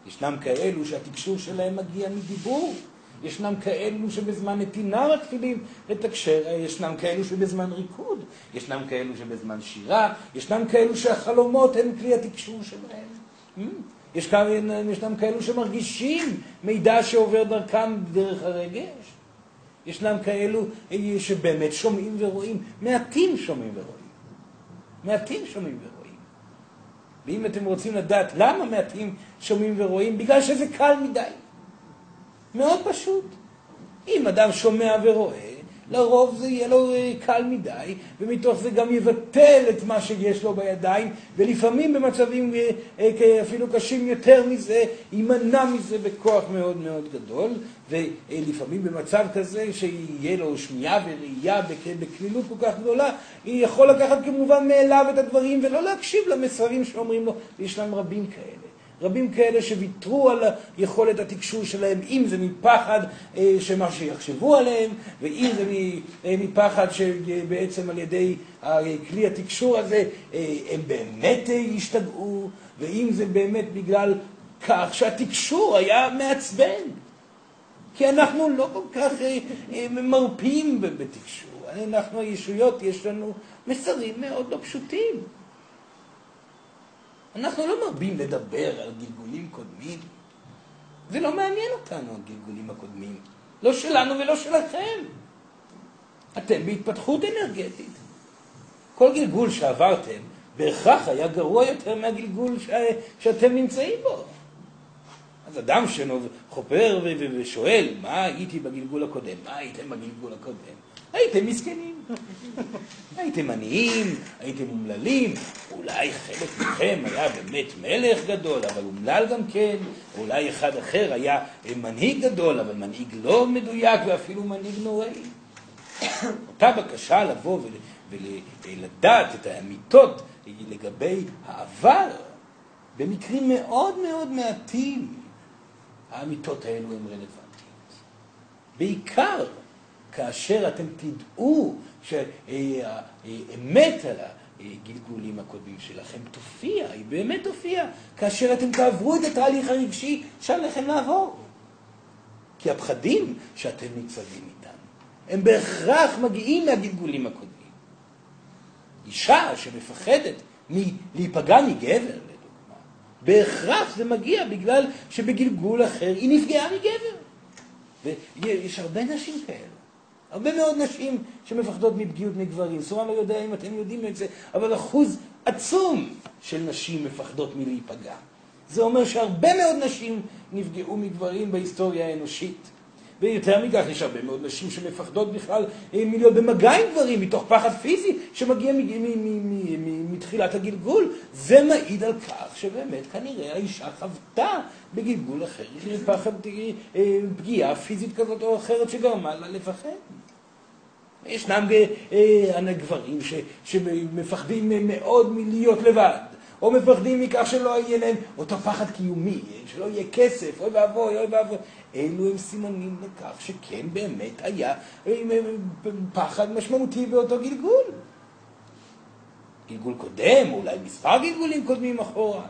ישנם כאלו שהתקשור שלהם מגיע מדיבור, ישנם כאלו שבזמן נתינה מתחילים לתקשר, ישנם כאלו שבזמן ריקוד, ישנם כאלו שבזמן שירה, ישנם כאלו שהחלומות הם כלי התקשור שלהם. יש כאלה, ישנם כאלו שמרגישים מידע שעובר דרכם דרך הרגש. ישנם כאלו שבאמת שומעים ורואים. מעטים שומעים ורואים. מעטים שומעים ורואים. ואם אתם רוצים לדעת למה מעטים שומעים ורואים, בגלל שזה קל מדי. מאוד פשוט. אם אדם שומע ורואה, לרוב זה יהיה לו אה, קל מדי, ומתוך זה גם יבטל את מה שיש לו בידיים, ולפעמים במצבים אה, אה, אפילו קשים יותר מזה, יימנע מזה בכוח מאוד מאוד גדול, ולפעמים במצב כזה שיהיה לו שמיעה וראייה בקלילות כל כך גדולה, יכול לקחת כמובן מאליו את הדברים ולא להקשיב למסרים שאומרים לו, וישנם רבים כאלה. רבים כאלה שוויתרו על יכולת התקשור שלהם, אם זה מפחד אה, שמה שיחשבו עליהם, ואם זה אה, מפחד שבעצם על ידי כלי התקשור הזה אה, הם באמת ישתגעו, ואם זה באמת בגלל כך שהתקשור היה מעצבן. כי אנחנו לא כל כך מרפים בתקשור. אנחנו הישויות, יש לנו מסרים מאוד לא פשוטים. אנחנו לא מרבים לדבר על גלגולים קודמים. זה לא מעניין אותנו, הגלגולים הקודמים. לא שלנו ולא שלכם. אתם בהתפתחות אנרגטית. כל גלגול שעברתם בהכרח היה גרוע יותר מהגלגול ש... שאתם נמצאים בו. אז אדם שחופר ושואל, מה הייתי בגלגול הקודם? מה הייתם בגלגול הקודם? הייתם מסכנים. הייתם עניים, הייתם אומללים, אולי חלק מכם היה באמת מלך גדול, אבל אומלל גם כן, אולי אחד אחר היה מנהיג גדול, אבל מנהיג לא מדויק ואפילו מנהיג נוראי. אותה בקשה לבוא ולדעת את האמיתות לגבי העבר, במקרים מאוד מאוד מעטים, האמיתות האלו הן רלוונטיות. בעיקר כאשר אתם תדעו שהאמת על הגלגולים הקודמים שלכם תופיע, היא באמת תופיע, כאשר אתם תעברו את התהליך הרגשי שעליכם לעבור. כי הפחדים שאתם ניצבים איתם, הם בהכרח מגיעים מהגלגולים הקודמים. אישה שמפחדת מלהיפגע מגבר, לדוגמה, בהכרח זה מגיע בגלל שבגלגול אחר היא נפגעה מגבר. ויש הרבה נשים כאלה. הרבה מאוד נשים שמפחדות מפגיעות מגברים. סורן לא יודע אם אתם יודעים את זה, אבל אחוז עצום של נשים מפחדות מלהיפגע. זה אומר שהרבה מאוד נשים נפגעו מגברים בהיסטוריה האנושית. ויותר מכך, יש הרבה מאוד נשים שמפחדות בכלל אה, מלהיות במגע עם גברים, מתוך פחד פיזי שמגיע מתחילת הגלגול. זה מעיד על כך שבאמת כנראה האישה חוותה בגלגול אחר פחד אה, פגיעה פיזית כזאת או אחרת שגרמה לה לפחד. ישנם אה, גברים שמפחדים מאוד מלהיות לבד, או מפחדים מכך שלא יהיה להם אותו פחד קיומי, שלא יהיה כסף, אוי ואבוי, אוי ואבוי. אלו הם סימנים לכך שכן באמת היה אה, פחד משמעותי באותו גלגול. גלגול קודם, אולי מספר גלגולים קודמים אחורה.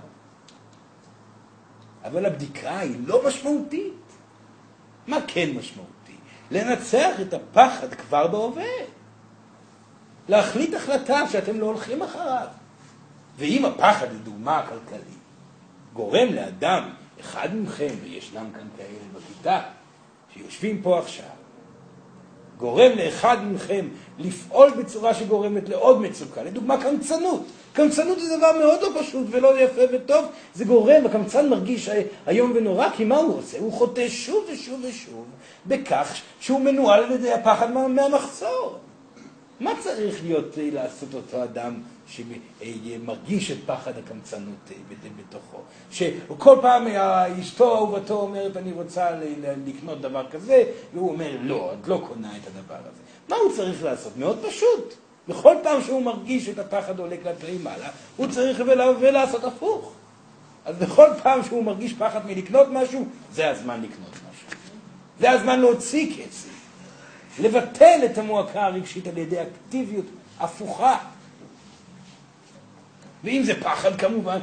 אבל הבדיקה היא לא משמעותית. מה כן משמעותי? לנצח את הפחד כבר בהווה. להחליט החלטה שאתם לא הולכים אחריו. ואם הפחד, לדוגמה הכלכלית, גורם לאדם, אחד מכם, וישנם כאן כאלה בכיתה, שיושבים פה עכשיו, גורם לאחד מכם לפעול בצורה שגורמת לעוד מצוקה, לדוגמה קמצנות. קמצנות זה דבר מאוד לא פשוט ולא יפה וטוב, זה גורם, הקמצן מרגיש איום ונורא, כי מה הוא עושה? הוא חוטא שוב ושוב ושוב בכך שהוא מנוהל על ידי הפחד מהמחסור. מה צריך להיות אה, לעשות אותו אדם שמרגיש את פחד הקמצנות אה, בתוכו? שכל פעם אשתו אהובתו אומרת אני רוצה לקנות דבר כזה, והוא אומר לא, את לא קונה את הדבר הזה. מה הוא צריך לעשות? מאוד פשוט. בכל פעם שהוא מרגיש את הפחד עולה כלפי מעלה, הוא צריך ולעשות הפוך. אז בכל פעם שהוא מרגיש פחד מלקנות משהו, זה הזמן לקנות משהו. זה הזמן להוציא כסף. לבטל את המועקה הרגשית על ידי אקטיביות הפוכה. ואם זה פחד כמובן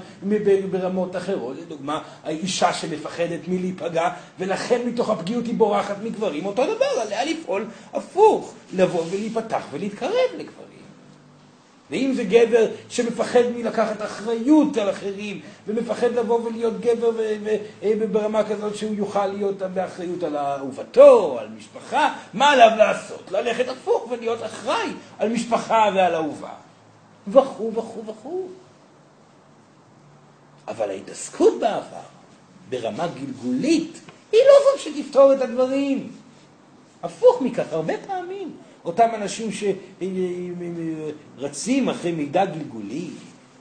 ברמות אחרות, לדוגמה, האישה שמפחדת מלהיפגע ולכן מתוך הפגיעות היא בורחת מגברים, אותו דבר, עליה לפעול הפוך, לבוא ולהיפתח ולהתקרב לגברים. ואם זה גבר שמפחד מלקחת אחריות על אחרים, ומפחד לבוא ולהיות גבר אה, ברמה כזאת שהוא יוכל להיות באחריות על אהובתו, על משפחה, מה עליו לעשות? ללכת הפוך ולהיות אחראי על משפחה ועל אהובה. וכו' וכו' וכו'. אבל ההתעסקות בעבר, ברמה גלגולית, היא לא זאת שתפתור את הדברים. הפוך מכך, הרבה פעמים. אותם אנשים שרצים אחרי מידע גלגולי,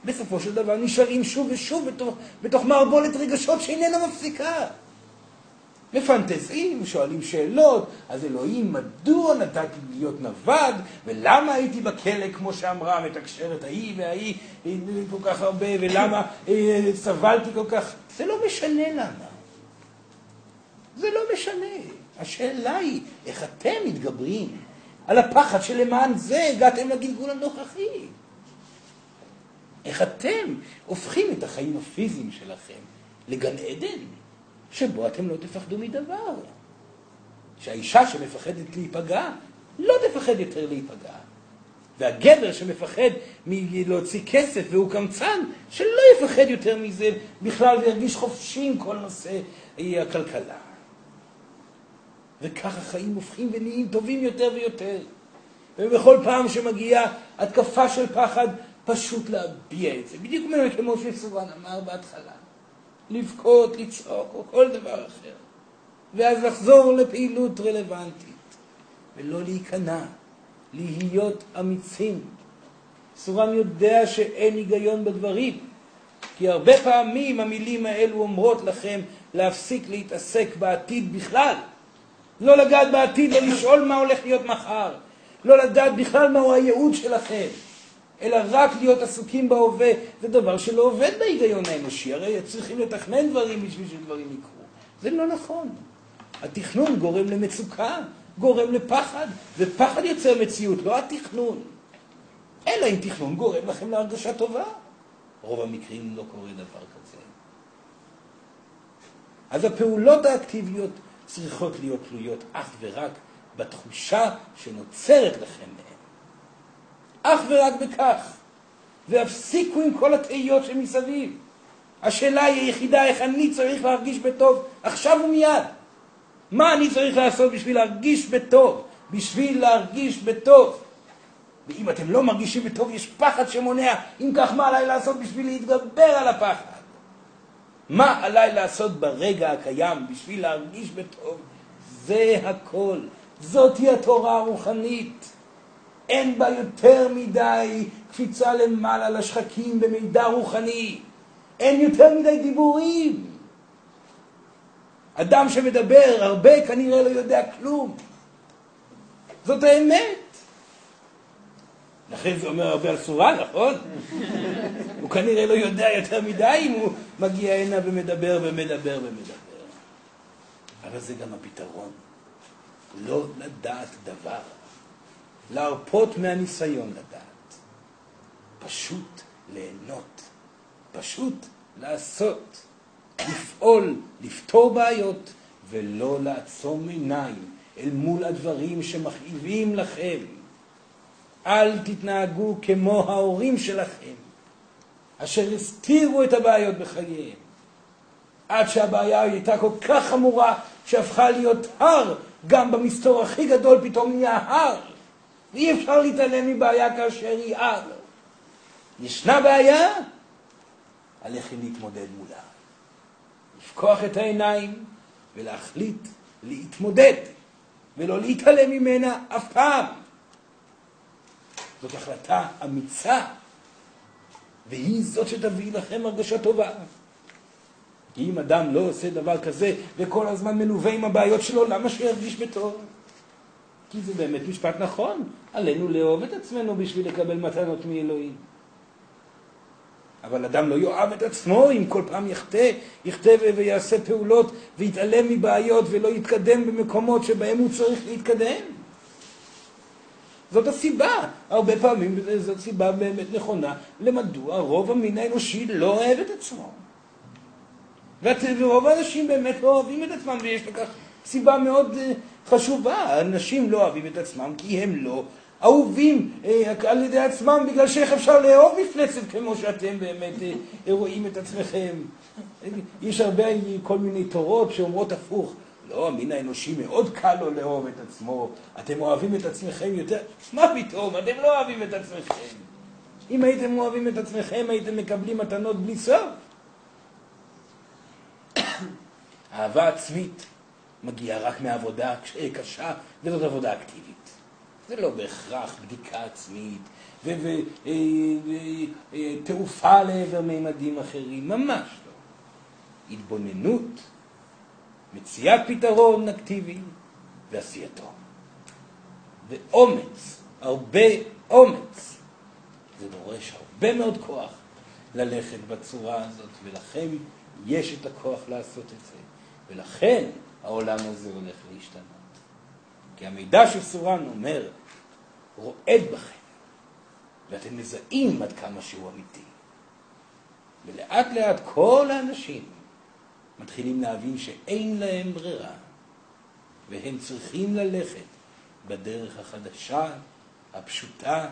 בסופו של דבר נשארים שוב ושוב בתוך, בתוך מערבולת רגשות שאיננה מפסיקה. מפנטזים, שואלים שאלות, אז אלוהים, מדוע נתתי להיות נווד, ולמה הייתי בכלא, כמו שאמרה המתקשרת ההיא וההיא כל כך הרבה, ולמה אה, סבלתי כל כך... זה לא משנה למה. זה לא משנה. השאלה היא, איך אתם מתגברים על הפחד שלמען זה הגעתם לגלגול הנוכחי. איך אתם הופכים את החיים הפיזיים שלכם לגן עדן, שבו אתם לא תפחדו מדבר. שהאישה שמפחדת להיפגע, לא תפחד יותר להיפגע. והגבר שמפחד מלהוציא כסף והוא קמצן, שלא יפחד יותר מזה בכלל וירגיש חופשי עם כל נושא הכלכלה. וכך החיים הופכים ונהיים טובים יותר ויותר. ובכל פעם שמגיעה התקפה של פחד, פשוט להביע את זה. בדיוק כמו שסורן אמר בהתחלה. לבכות, לצעוק, או כל דבר אחר. ואז לחזור לפעילות רלוונטית, ולא להיכנע להיות אמיצים. סורן יודע שאין היגיון בדברים, כי הרבה פעמים המילים האלו אומרות לכם להפסיק להתעסק בעתיד בכלל. לא לגעת בעתיד, לא לשאול מה הולך להיות מחר. לא לדעת בכלל מהו הייעוד שלכם, אלא רק להיות עסוקים בהווה. זה דבר שלא עובד בהיגיון האנושי, הרי צריכים לתכנן דברים בשביל שדברים יקרו. זה לא נכון. התכנון גורם למצוקה, גורם לפחד, ופחד יוצר מציאות, לא התכנון. אלא אם תכנון גורם לכם להרגשה טובה. רוב המקרים לא קורה דבר כזה. אז הפעולות האקטיביות צריכות להיות תלויות אך ורק בתחושה שנוצרת לכם מהן. אך ורק בכך. והפסיקו עם כל התהיות שמסביב. השאלה היא היחידה איך אני צריך להרגיש בטוב עכשיו ומיד. מה אני צריך לעשות בשביל להרגיש בטוב? בשביל להרגיש בטוב. ואם אתם לא מרגישים בטוב, יש פחד שמונע. אם כך, מה עליי לעשות בשביל להתגבר על הפחד? מה עליי לעשות ברגע הקיים בשביל להרגיש בטוב? זה הכל. זאתי התורה הרוחנית. אין בה יותר מדי קפיצה למעלה לשחקים במידע רוחני. אין יותר מדי דיבורים. אדם שמדבר הרבה כנראה לא יודע כלום. זאת האמת. לכן זה אומר הרבה על סורה, נכון? הוא כנראה לא יודע יותר מדי אם הוא מגיע הנה ומדבר ומדבר ומדבר. אבל זה גם הפתרון. לא לדעת דבר. להרפות מהניסיון לדעת. פשוט ליהנות. פשוט לעשות. לפעול, לפתור בעיות, ולא לעצום עיניים אל מול הדברים שמכאיבים לכם. אל תתנהגו כמו ההורים שלכם, אשר הסתירו את הבעיות בחייהם, עד שהבעיה הייתה כל כך חמורה שהפכה להיות הר, גם במסתור הכי גדול פתאום נהיה הר. ואי אפשר להתעלם מבעיה כאשר היא הר. ישנה בעיה, עליכם להתמודד מולה. לפקוח את העיניים ולהחליט להתמודד, ולא להתעלם ממנה אף פעם. זאת החלטה אמיצה, והיא זאת שתביא לכם הרגשה טובה. כי אם אדם לא עושה דבר כזה וכל הזמן מלווה עם הבעיות שלו, למה שהוא ירגיש בטוב? כי זה באמת משפט נכון, עלינו לאהוב את עצמנו בשביל לקבל מתנות מאלוהים. אבל אדם לא יאהב את עצמו אם כל פעם יחטא, יחטא ויעשה פעולות ויתעלם מבעיות ולא יתקדם במקומות שבהם הוא צריך להתקדם. זאת הסיבה. הרבה פעמים זאת סיבה באמת נכונה למדוע רוב המין האנושי לא אוהב את עצמו. ורוב האנשים באמת לא אוהבים את עצמם, ויש לכך סיבה מאוד אה, חשובה. אנשים לא אוהבים את עצמם כי הם לא אהובים אה, על ידי עצמם, בגלל שאיך אפשר לאהוב מפלצת כמו שאתם באמת אה, רואים את עצמכם. יש הרבה כל מיני תורות שאומרות הפוך. לא, המין האנושי מאוד קל לו לאהוב את עצמו. אתם אוהבים את עצמכם יותר? מה פתאום, אתם לא אוהבים את עצמכם. אם הייתם אוהבים את עצמכם, הייתם מקבלים מתנות בלי סוף. אהבה עצמית מגיעה רק מעבודה קשה, וזאת עבודה אקטיבית. זה לא בהכרח בדיקה עצמית ותעופה לעבר מימדים אחרים, ממש לא. התבוננות, מציאת פתרון אקטיבי ועשייתו. ואומץ, הרבה אומץ. זה דורש הרבה מאוד כוח ללכת בצורה הזאת, ולכם יש את הכוח לעשות את זה. ולכן העולם הזה הולך להשתנות. כי המידע של סורן אומר, רועד בכם, ואתם מזהים עד כמה שהוא אמיתי. ולאט לאט כל האנשים מתחילים להבין שאין להם ברירה, והם צריכים ללכת בדרך החדשה, הפשוטה,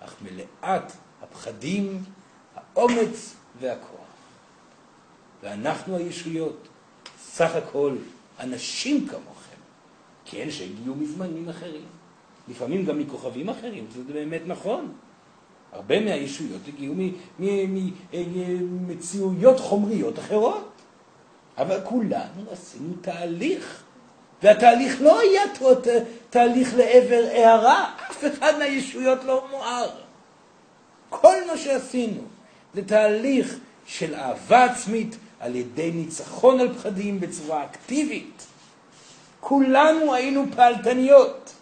אך מלאת הפחדים, האומץ והכוח. ואנחנו הישויות, סך הכל אנשים כמוכם, כן, שהגיעו מזמנים אחרים. לפעמים גם מכוכבים אחרים, זה באמת נכון. הרבה מהישויות הגיעו ממציאויות חומריות אחרות. אבל כולנו עשינו תהליך, והתהליך לא היה תהליך לעבר הערה, אף אחד מהישויות לא מואר. כל מה שעשינו זה תהליך של אהבה עצמית על ידי ניצחון על פחדים בצורה אקטיבית. כולנו היינו פעלתניות.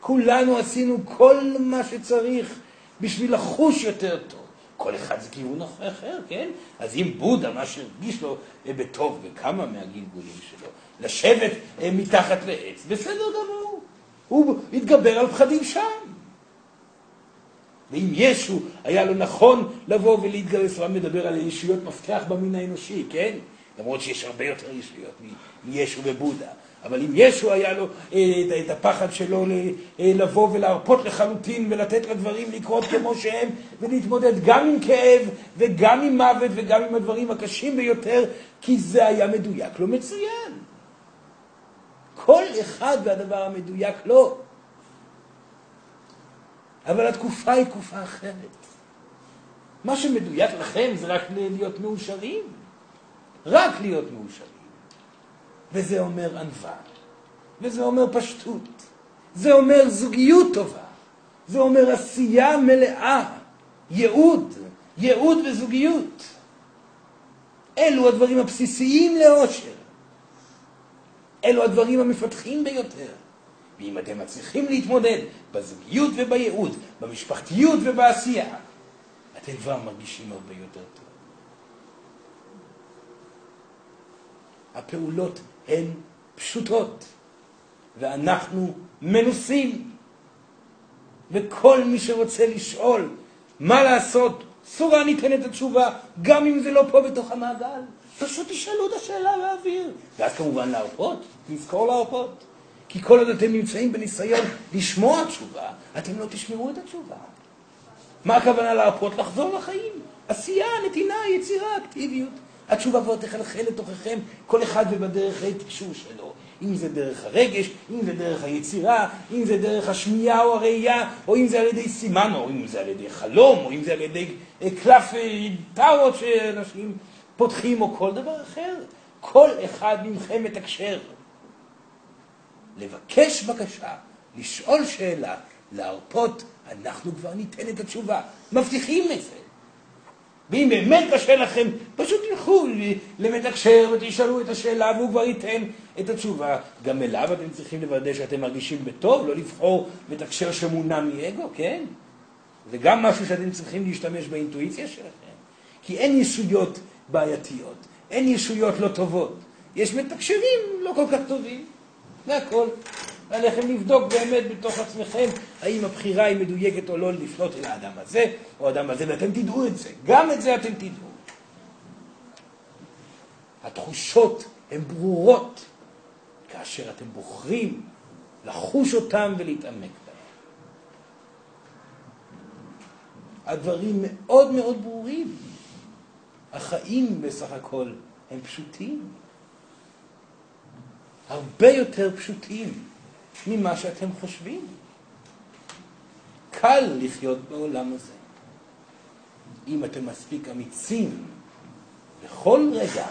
כולנו עשינו כל מה שצריך בשביל לחוש יותר טוב. כל אחד זה כיוון אחר, כן? אז אם בודה, מה שהרגיש לו אה, בטוב בכמה מהגלגולים שלו, לשבת אה, מתחת לעץ, בסדר גמור. הוא התגבר על פחדים שם. ואם ישו היה לו נכון לבוא ולהתגרס, הוא מדבר על ישויות מפתח במין האנושי, כן? למרות שיש הרבה יותר ישויות מישו ובודה. אבל אם ישו היה לו אה, את הפחד שלו אה, לבוא ולהרפות לחלוטין ולתת לדברים לקרות כמו שהם ולהתמודד גם עם כאב וגם עם מוות וגם עם הדברים הקשים ביותר, כי זה היה מדויק לו לא מצוין. כל אחד והדבר המדויק לו. לא. אבל התקופה היא תקופה אחרת. מה שמדויק לכם זה רק להיות מאושרים. רק להיות מאושרים. וזה אומר ענווה, וזה אומר פשטות, זה אומר זוגיות טובה, זה אומר עשייה מלאה, ייעוד, ייעוד וזוגיות. אלו הדברים הבסיסיים לאושר. אלו הדברים המפתחים ביותר. ואם אתם מצליחים להתמודד בזוגיות ובייעוד, במשפחתיות ובעשייה, אתם כבר מרגישים הרבה יותר טוב. הפעולות הן פשוטות, ואנחנו מנוסים. וכל מי שרוצה לשאול מה לעשות, סורה ניתן את התשובה, גם אם זה לא פה בתוך המעגל. פשוט תשאלו את השאלה באוויר. ואז כמובן להרפות, לזכור להרפות. כי כל עוד אתם נמצאים בניסיון לשמוע תשובה, אתם לא תשמעו את התשובה. מה הכוונה להרפות? לחזור לחיים. עשייה, נתינה, יצירה, אקטיביות. התשובה כבר תחלחל לתוככם, כל אחד ובדרך ההתקשור שלו. אם זה דרך הרגש, אם זה דרך היצירה, אם זה דרך השמיעה או הראייה, או אם זה על ידי סימן, או אם זה על ידי חלום, או אם זה על ידי אה, קלף אה, טאוות שאנשים פותחים, או כל דבר אחר. כל אחד מכם מתקשר. לבקש בקשה, לשאול שאלה, להרפות, אנחנו כבר ניתן את התשובה. מבטיחים את זה. ואם באמת קשה לכם, פשוט תלכו למתקשר ותשאלו את השאלה והוא כבר ייתן את התשובה. גם אליו אתם צריכים לוודא שאתם מרגישים בטוב, לא לבחור מתקשר שמונע מאגו, כן? זה גם משהו שאתם צריכים להשתמש באינטואיציה שלכם. כי אין ישויות בעייתיות, אין ישויות לא טובות. יש מתקשרים לא כל כך טובים, זה הכל. עליכם לבדוק באמת בתוך עצמכם האם הבחירה היא מדויקת או לא לפנות אל האדם הזה או האדם הזה, ואתם תדעו את זה. גם את זה אתם תדעו. התחושות הן ברורות כאשר אתם בוחרים לחוש אותן ולהתעמק בהן. הדברים מאוד מאוד ברורים. החיים בסך הכל הם פשוטים. הרבה יותר פשוטים ממה שאתם חושבים. קל לחיות בעולם הזה. אם אתם מספיק אמיצים, בכל רגע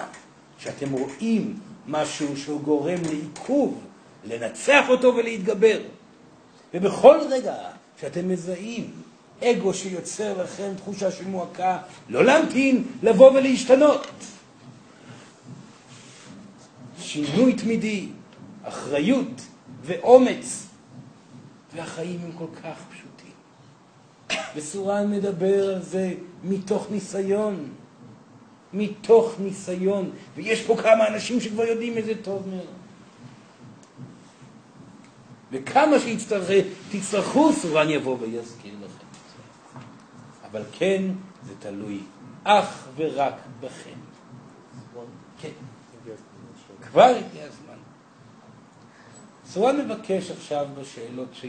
שאתם רואים משהו שהוא גורם לעיכוב, לנצח אותו ולהתגבר. ובכל רגע שאתם מזהים אגו שיוצר לכם תחושה של מועקה, לא להמתין, לבוא ולהשתנות. שינוי תמידי, אחריות, ואומץ. והחיים הם כל כך פשוטים. וסורן מדבר על זה מתוך ניסיון. מתוך ניסיון. ויש פה כמה אנשים שכבר יודעים את זה טוב מאוד. וכמה שתצטרכו, סורן יבוא ויזכיר לכם. אבל כן, זה תלוי אך ורק בכם. כן. כבר הגיע הזמן. סורן מבקש עכשיו בשאלות ש...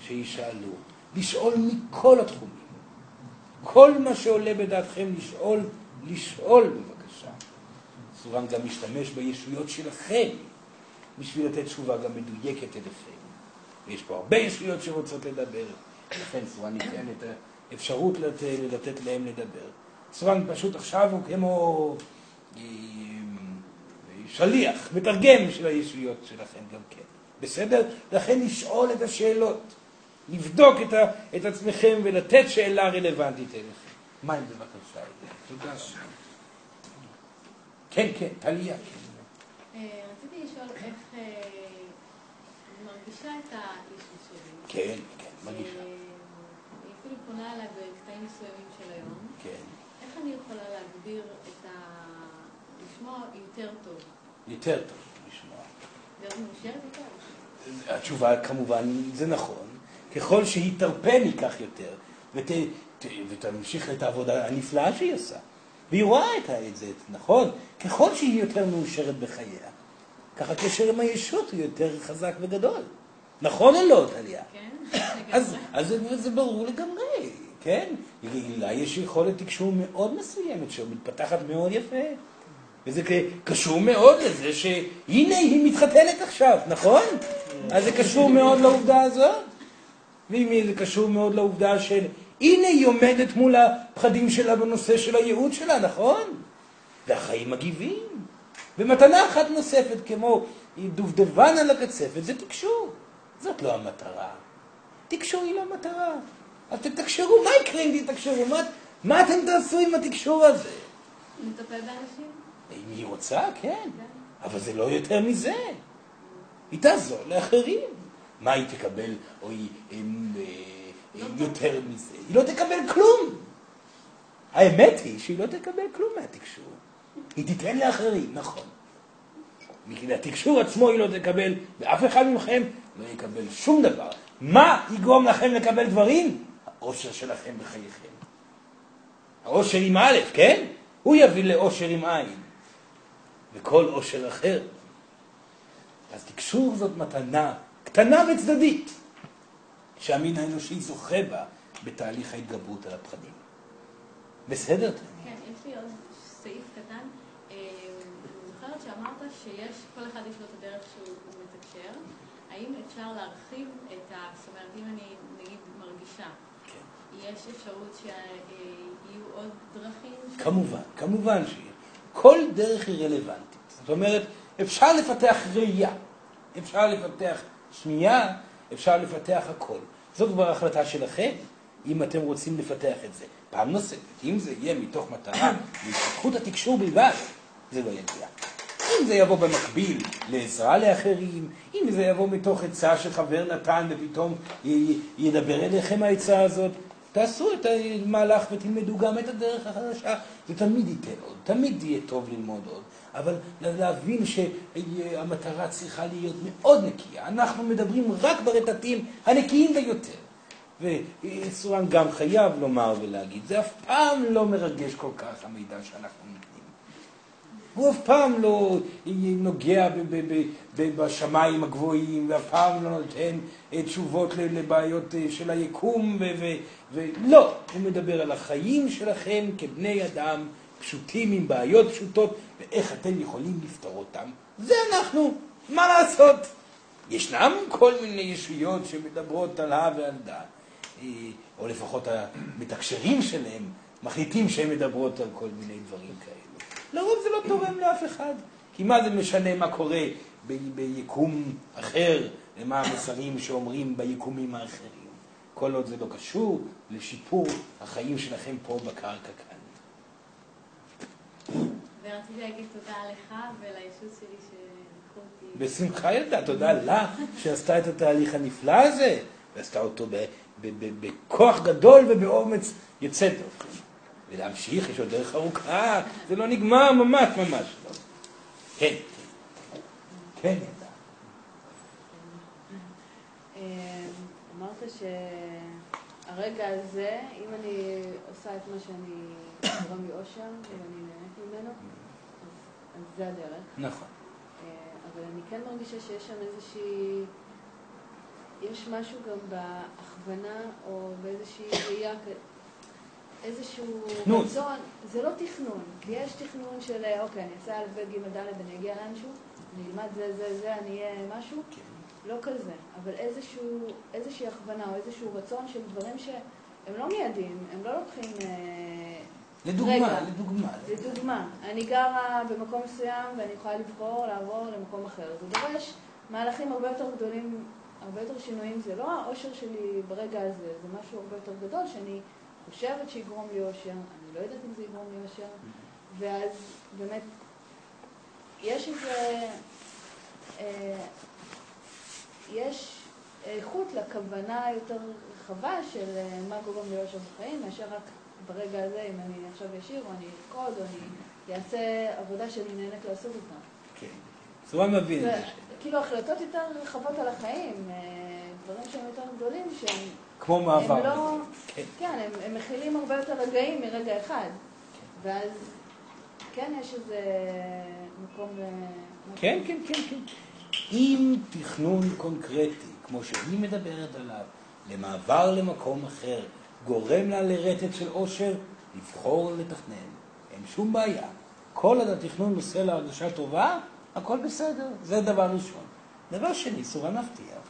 שישאלו, לשאול מכל התחומים. כל מה שעולה בדעתכם לשאול, לשאול בבקשה. סורן גם משתמש בישויות שלכם בשביל לתת תשובה גם מדויקת אליכם. ויש פה הרבה ישויות שרוצות לדבר, לכן סורן ניתן את האפשרות לתת, לתת להם לדבר. סורן פשוט עכשיו הוא כמו אה, שליח, מתרגם של הישויות שלכם גם כן. בסדר? לכן לשאול את השאלות. לבדוק את, ה, את עצמכם ולתת שאלה רלוונטית אליכם. מים בבקשה, תודה. כן, כן, טליה, כן. אה, רציתי לשאול איך אה, אני מרגישה את האישו שלי. כן, כן, מרגישה. אה, היא אפילו פונה אליי בקטעים מסוימים של היום. כן. איך אני יכולה להגביר את ה... לשמוע יותר טוב? יותר טוב לשמוע. התשובה כמובן זה נכון. ככל שהיא תרפני כך יותר, ות, ת, ותמשיך את העבודה הנפלאה שהיא עושה. והיא רואה את זה, נכון? ככל שהיא יותר מאושרת בחייה, ככה הקשר עם הישות הוא יותר חזק וגדול. נכון או לא, טליה? כן? אז, אז זה, זה ברור לגמרי, כן? לה יש יכולת תקשור מאוד מסוימת שמתפתחת מאוד יפה. וזה קשור מאוד לזה שהנה היא מתחתנת עכשיו, נכון? אז זה קשור מאוד לעובדה הזאת. ואם זה קשור מאוד לעובדה של הנה היא עומדת מול הפחדים שלה בנושא של הייעוד שלה, נכון? והחיים מגיבים. ומתנה אחת נוספת כמו דובדבן על הקצפת זה תקשור. זאת לא המטרה. תקשור היא לא המטרה. אז תתקשרו, מה יקרה אם תתקשרו? מה, מה אתם תעשו עם התקשור הזה? לטפל באנשים? אם היא רוצה, כן. אבל זה לא יותר מזה. היא תעזור לאחרים. מה היא תקבל, או היא אה, לא יותר מזה? היא לא תקבל כלום. האמת היא שהיא לא תקבל כלום מהתקשור. היא תיתן לאחרים, נכון. מהתקשור עצמו היא לא תקבל, ואף אחד מכם לא יקבל שום דבר. מה יגרום לכם לקבל דברים? האושר שלכם בחייכם. האושר עם א', כן? הוא יביא לאושר עם עין. וכל אושר אחר. אז תקשור זאת מתנה קטנה וצדדית, שהמין האנושי זוכה בה בתהליך ההתגברות על הפחדים. בסדר? כן, יש לי עוד סעיף קטן. אה, אני זוכרת שאמרת שיש, כל אחד יש לו את הדרך שהוא מתקשר. האם אפשר להרחיב את ה... זאת אומרת, אם אני נגיד מרגישה, כן. יש אפשרות שיהיו עוד דרכים? כמובן, כמובן שיהיה. כל דרך היא רלוונטית. זאת אומרת, אפשר לפתח ראייה, אפשר לפתח שמיעה, אפשר לפתח הכל. זאת כבר החלטה שלכם, אם אתם רוצים לפתח את זה. פעם נוספת, אם זה יהיה מתוך מטרה להתפתחות התקשור בלבד, זה לא יגיע. אם זה יבוא במקביל לעזרה לאחרים, אם זה יבוא מתוך עצה שחבר נתן ופתאום ידבר אליכם העצה הזאת, תעשו את המהלך ותלמדו גם את הדרך החדשה. זה תמיד ייתן עוד, תמיד יהיה טוב ללמוד עוד. אבל להבין שהמטרה צריכה להיות מאוד נקייה. אנחנו מדברים רק ברטטים הנקיים ביותר. וסורן גם חייב לומר ולהגיד, זה אף פעם לא מרגש כל כך המידע שאנחנו. הוא אף פעם לא נוגע בשמיים הגבוהים, ואף פעם לא נותן אה, תשובות לבעיות אה, של היקום, ולא, הוא מדבר על החיים שלכם כבני אדם פשוטים עם בעיות פשוטות, ואיך אתם יכולים לפתור אותם. זה אנחנו, מה לעשות? ישנם כל מיני ישויות שמדברות על הא ועל דא, אה, או לפחות המתקשרים שלהם מחליטים שהן מדברות על כל מיני דברים כאלה. לרוב זה לא תורם לאף אחד, כי מה זה משנה מה קורה ב- ביקום אחר, ומה המסרים שאומרים ביקומים האחרים. כל עוד זה לא קשור לשיפור החיים שלכם פה בקרקע כאן. ורציתי להגיד תודה לך ולישות שלי שלקחו אותי. בשמחה ילדה, תודה לה שעשתה את התהליך הנפלא הזה, ועשתה אותו בכוח גדול ובאומץ יוצא דופן. ולהמשיך, יש עוד דרך ארוכה, זה לא נגמר ממש ממש. כן, כן. כן. אמ, אמרת שהרגע הזה, אם אני עושה את מה שאני גורם לי אושר ואני נהנית ממנו, אז, זה הדרך. נכון. אה, אבל אני כן מרגישה שיש שם איזושהי... יש משהו גם בהכוונה או באיזושהי ראייה, איזשהו. רצון, זה לא תכנון, יש תכנון של אה, אוקיי, אני אעשה א', ב', ג', ד', אני אגיע לאנשהו, אני אלמד זה, זה, זה, אני אהיה משהו, כן. לא כזה, אבל איזשהו, איזושהי הכוונה או איזשהו רצון של דברים שהם לא מיידיים, הם לא לוקחים... אה, לדוגמה, רגע. לדוגמה. לדוגמה, אני גרה במקום מסוים ואני יכולה לבחור לעבור למקום אחר. זה דורש מהלכים הרבה יותר גדולים הרבה יותר שינויים, זה לא האושר שלי ברגע הזה, זה משהו הרבה יותר גדול שאני חושבת שיגרום לי אושר, אני לא יודעת אם זה יגרום לי אושר, ואז באמת יש איזה, אה, יש איכות לכוונה היותר רחבה של אה, מה גורם לי אושר בחיים, מאשר רק ברגע הזה, אם אני עכשיו אשיר, או אני ארקוד, או אני אעשה עבודה שאני נהנית לעשות אותה. כן. סורן מבין. כאילו החלטות יותר רחבות על החיים, אה, דברים שהם יותר גדולים, שהם כמו מעבר. הם לא, כן. הם, מכילים הרבה יותר רגעים מרגע אחד. ואז כן יש איזה מקום ל... כן, כן, כן, כן. אם תכנון קונקרטי, כמו שאני מדברת עליו, למעבר למקום אחר, גורם לה לרטט של עושר, לבחור לתכנן. אין שום בעיה. כל עוד התכנון עושה לה הרגשה טובה, הכל בסדר. זה דבר ראשון. דבר שני, סורן מבטיח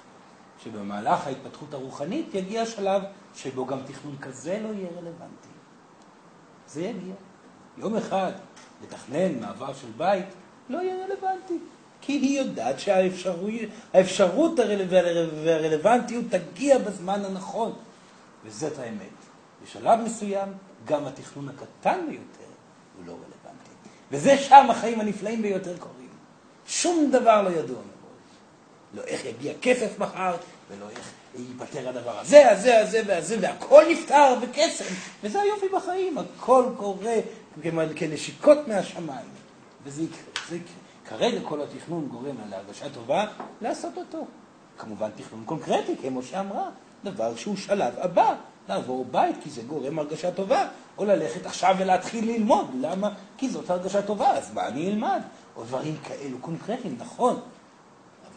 שבמהלך ההתפתחות הרוחנית יגיע שלב שבו גם תכנון כזה לא יהיה רלוונטי. זה יגיע. יום אחד לתכנן מעבר של בית לא יהיה רלוונטי. כי היא יודעת שהאפשרות הרל- והרל- והרלוונטיות תגיע בזמן הנכון. וזאת האמת. בשלב מסוים גם התכנון הקטן ביותר הוא לא רלוונטי. וזה שם החיים הנפלאים ביותר קורים. שום דבר לא ידוע. לא איך יגיע כסף מחר, ולא איך ייפתר הדבר הזה, הזה, הזה והזה, והכל נפתר בקסם. וזה היופי בחיים, הכל קורה כנשיקות מהשמיים. וזה יקרה, זה יקרה. כרגע כל התכנון גורם לה להרגשה טובה, לעשות אותו. כמובן תכנון קונקרטי, כמו שאמרה, דבר שהוא שלב הבא, לעבור בית, כי זה גורם הרגשה טובה, או ללכת עכשיו ולהתחיל ללמוד. למה? כי זאת הרגשה טובה, אז מה אני אלמד? או דברים כאלו קונקרטיים, נכון.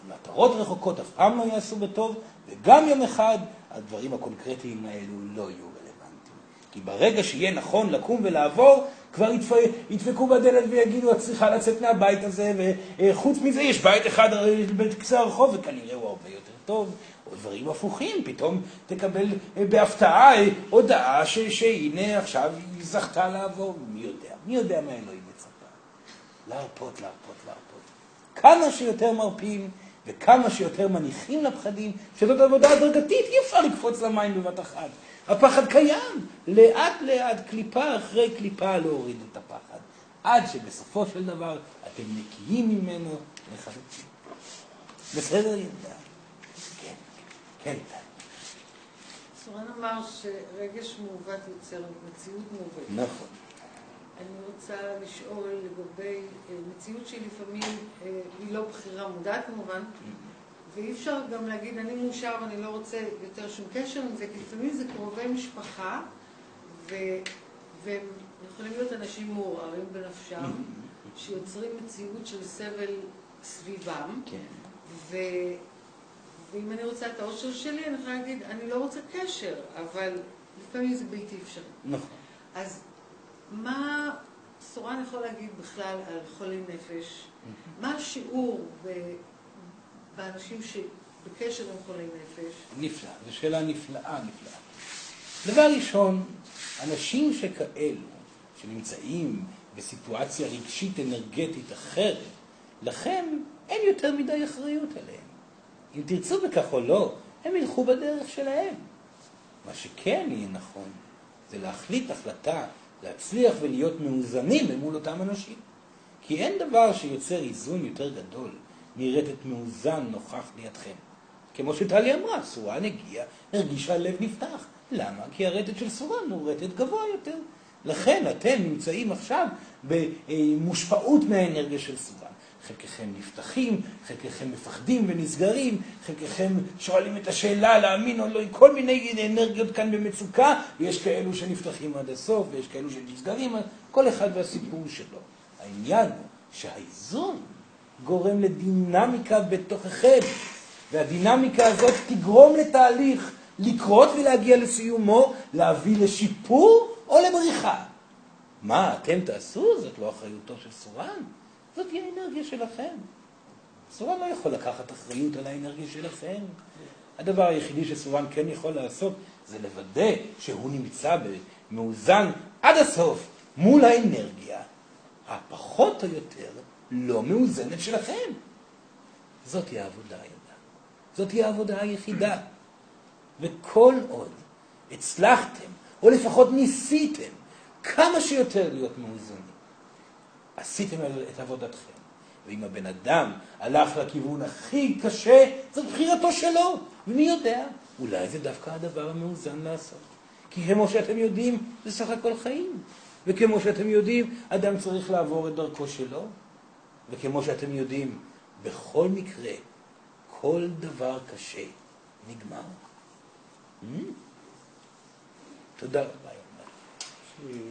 מטרות רחוקות אף פעם לא יעשו בטוב, וגם יום אחד הדברים הקונקרטיים האלו לא יהיו רלוונטיים. כי ברגע שיהיה נכון לקום ולעבור, כבר ידפ- ידפקו בדלת ויגידו, את צריכה לצאת מהבית הזה, וחוץ מזה יש בית אחד בקצה הרחוב, וכנראה הוא הרבה יותר טוב. או דברים הפוכים, פתאום תקבל אה, בהפתעה אה, הודעה ש- שהנה עכשיו היא זכתה לעבור. מי יודע? מי יודע מה אלוהים מצפה? להרפות, להרפות, להרפות. כמה שיותר מרפים וכמה שיותר מניחים לפחדים, שזאת עבודה הדרגתית, אי אפשר לקפוץ למים בבת אחת. הפחד קיים, לאט לאט, קליפה אחרי קליפה להוריד את הפחד, עד שבסופו של דבר אתם נקיים ממנו לחלוטין. בסדר, ילדה? כן, כן, טל. סורן אמר שרגש מעוות יוצר מציאות מעוותת. נכון. אני רוצה לשאול לגבי אה, מציאות שהיא לפעמים, אה, היא לא בחירה מודעת כמובן, ואי אפשר גם להגיד, אני מאושר ואני לא רוצה יותר שום קשר עם זה, כי לפעמים זה קרובי משפחה, ו... והם יכולים להיות אנשים מעורערים בנפשם, שיוצרים מציאות של סבל סביבם, כן. ו... ואם אני רוצה את האושר שלי, אני יכולה להגיד, אני לא רוצה קשר, אבל לפעמים זה בלתי אפשרי. נכון. אז מה סורן יכול להגיד בכלל על חולי נפש? מה השיעור ב- באנשים שבקשר עם חולי נפש? נפלא, זו שאלה נפלאה, נפלאה. דבר ראשון, אנשים שכאלו, שנמצאים בסיטואציה רגשית אנרגטית אחרת, לכם אין יותר מדי אחריות עליהם. אם תרצו בכך או לא, הם ילכו בדרך שלהם. מה שכן יהיה נכון, זה להחליט החלטה, להצליח ולהיות מאוזנים מול אותם אנשים. כי אין דבר שיוצר איזון יותר גדול מרטט מאוזן נוכח לידכם. כמו שטלי אמרה, סורן הגיע, הרגישה לב נפתח. למה? כי הרטט של סורן הוא רטט גבוה יותר. לכן אתם נמצאים עכשיו במושפעות מהאנרגיה של סורן. חלקכם נפתחים, חלקכם מפחדים ונסגרים, חלקכם שואלים את השאלה להאמין או לא, כל מיני אנרגיות כאן במצוקה, ויש כאלו שנפתחים עד הסוף, ויש כאלו שנסגרים, כל אחד והסיפור שלו. העניין הוא שהאיזון גורם לדינמיקה בתוככם, והדינמיקה הזאת תגרום לתהליך לקרות ולהגיע לסיומו, להביא לשיפור או לבריחה. מה אתם תעשו? זאת לא אחריותו של סורן, זאת תהיה האנרגיה שלכם. סורן לא יכול לקחת אחריות על האנרגיה שלכם. הדבר היחידי שסורן כן יכול לעשות זה לוודא שהוא נמצא מאוזן עד הסוף מול האנרגיה הפחות או יותר לא מאוזנת שלכם. זאת היא העבודה, ילדה. זאת תהיה העבודה היחידה. וכל עוד הצלחתם, או לפחות ניסיתם, כמה שיותר להיות מאוזנים, עשיתם את עבודתכם. ואם הבן אדם הלך לכיוון הכי קשה, זאת בחירתו שלו. ומי יודע, אולי זה דווקא הדבר המאוזן לעשות. כי כמו שאתם יודעים, זה סך הכל חיים. וכמו שאתם יודעים, אדם צריך לעבור את דרכו שלו. וכמו שאתם יודעים, בכל מקרה, כל דבר קשה נגמר. Hmm? תודה רבה, יונה.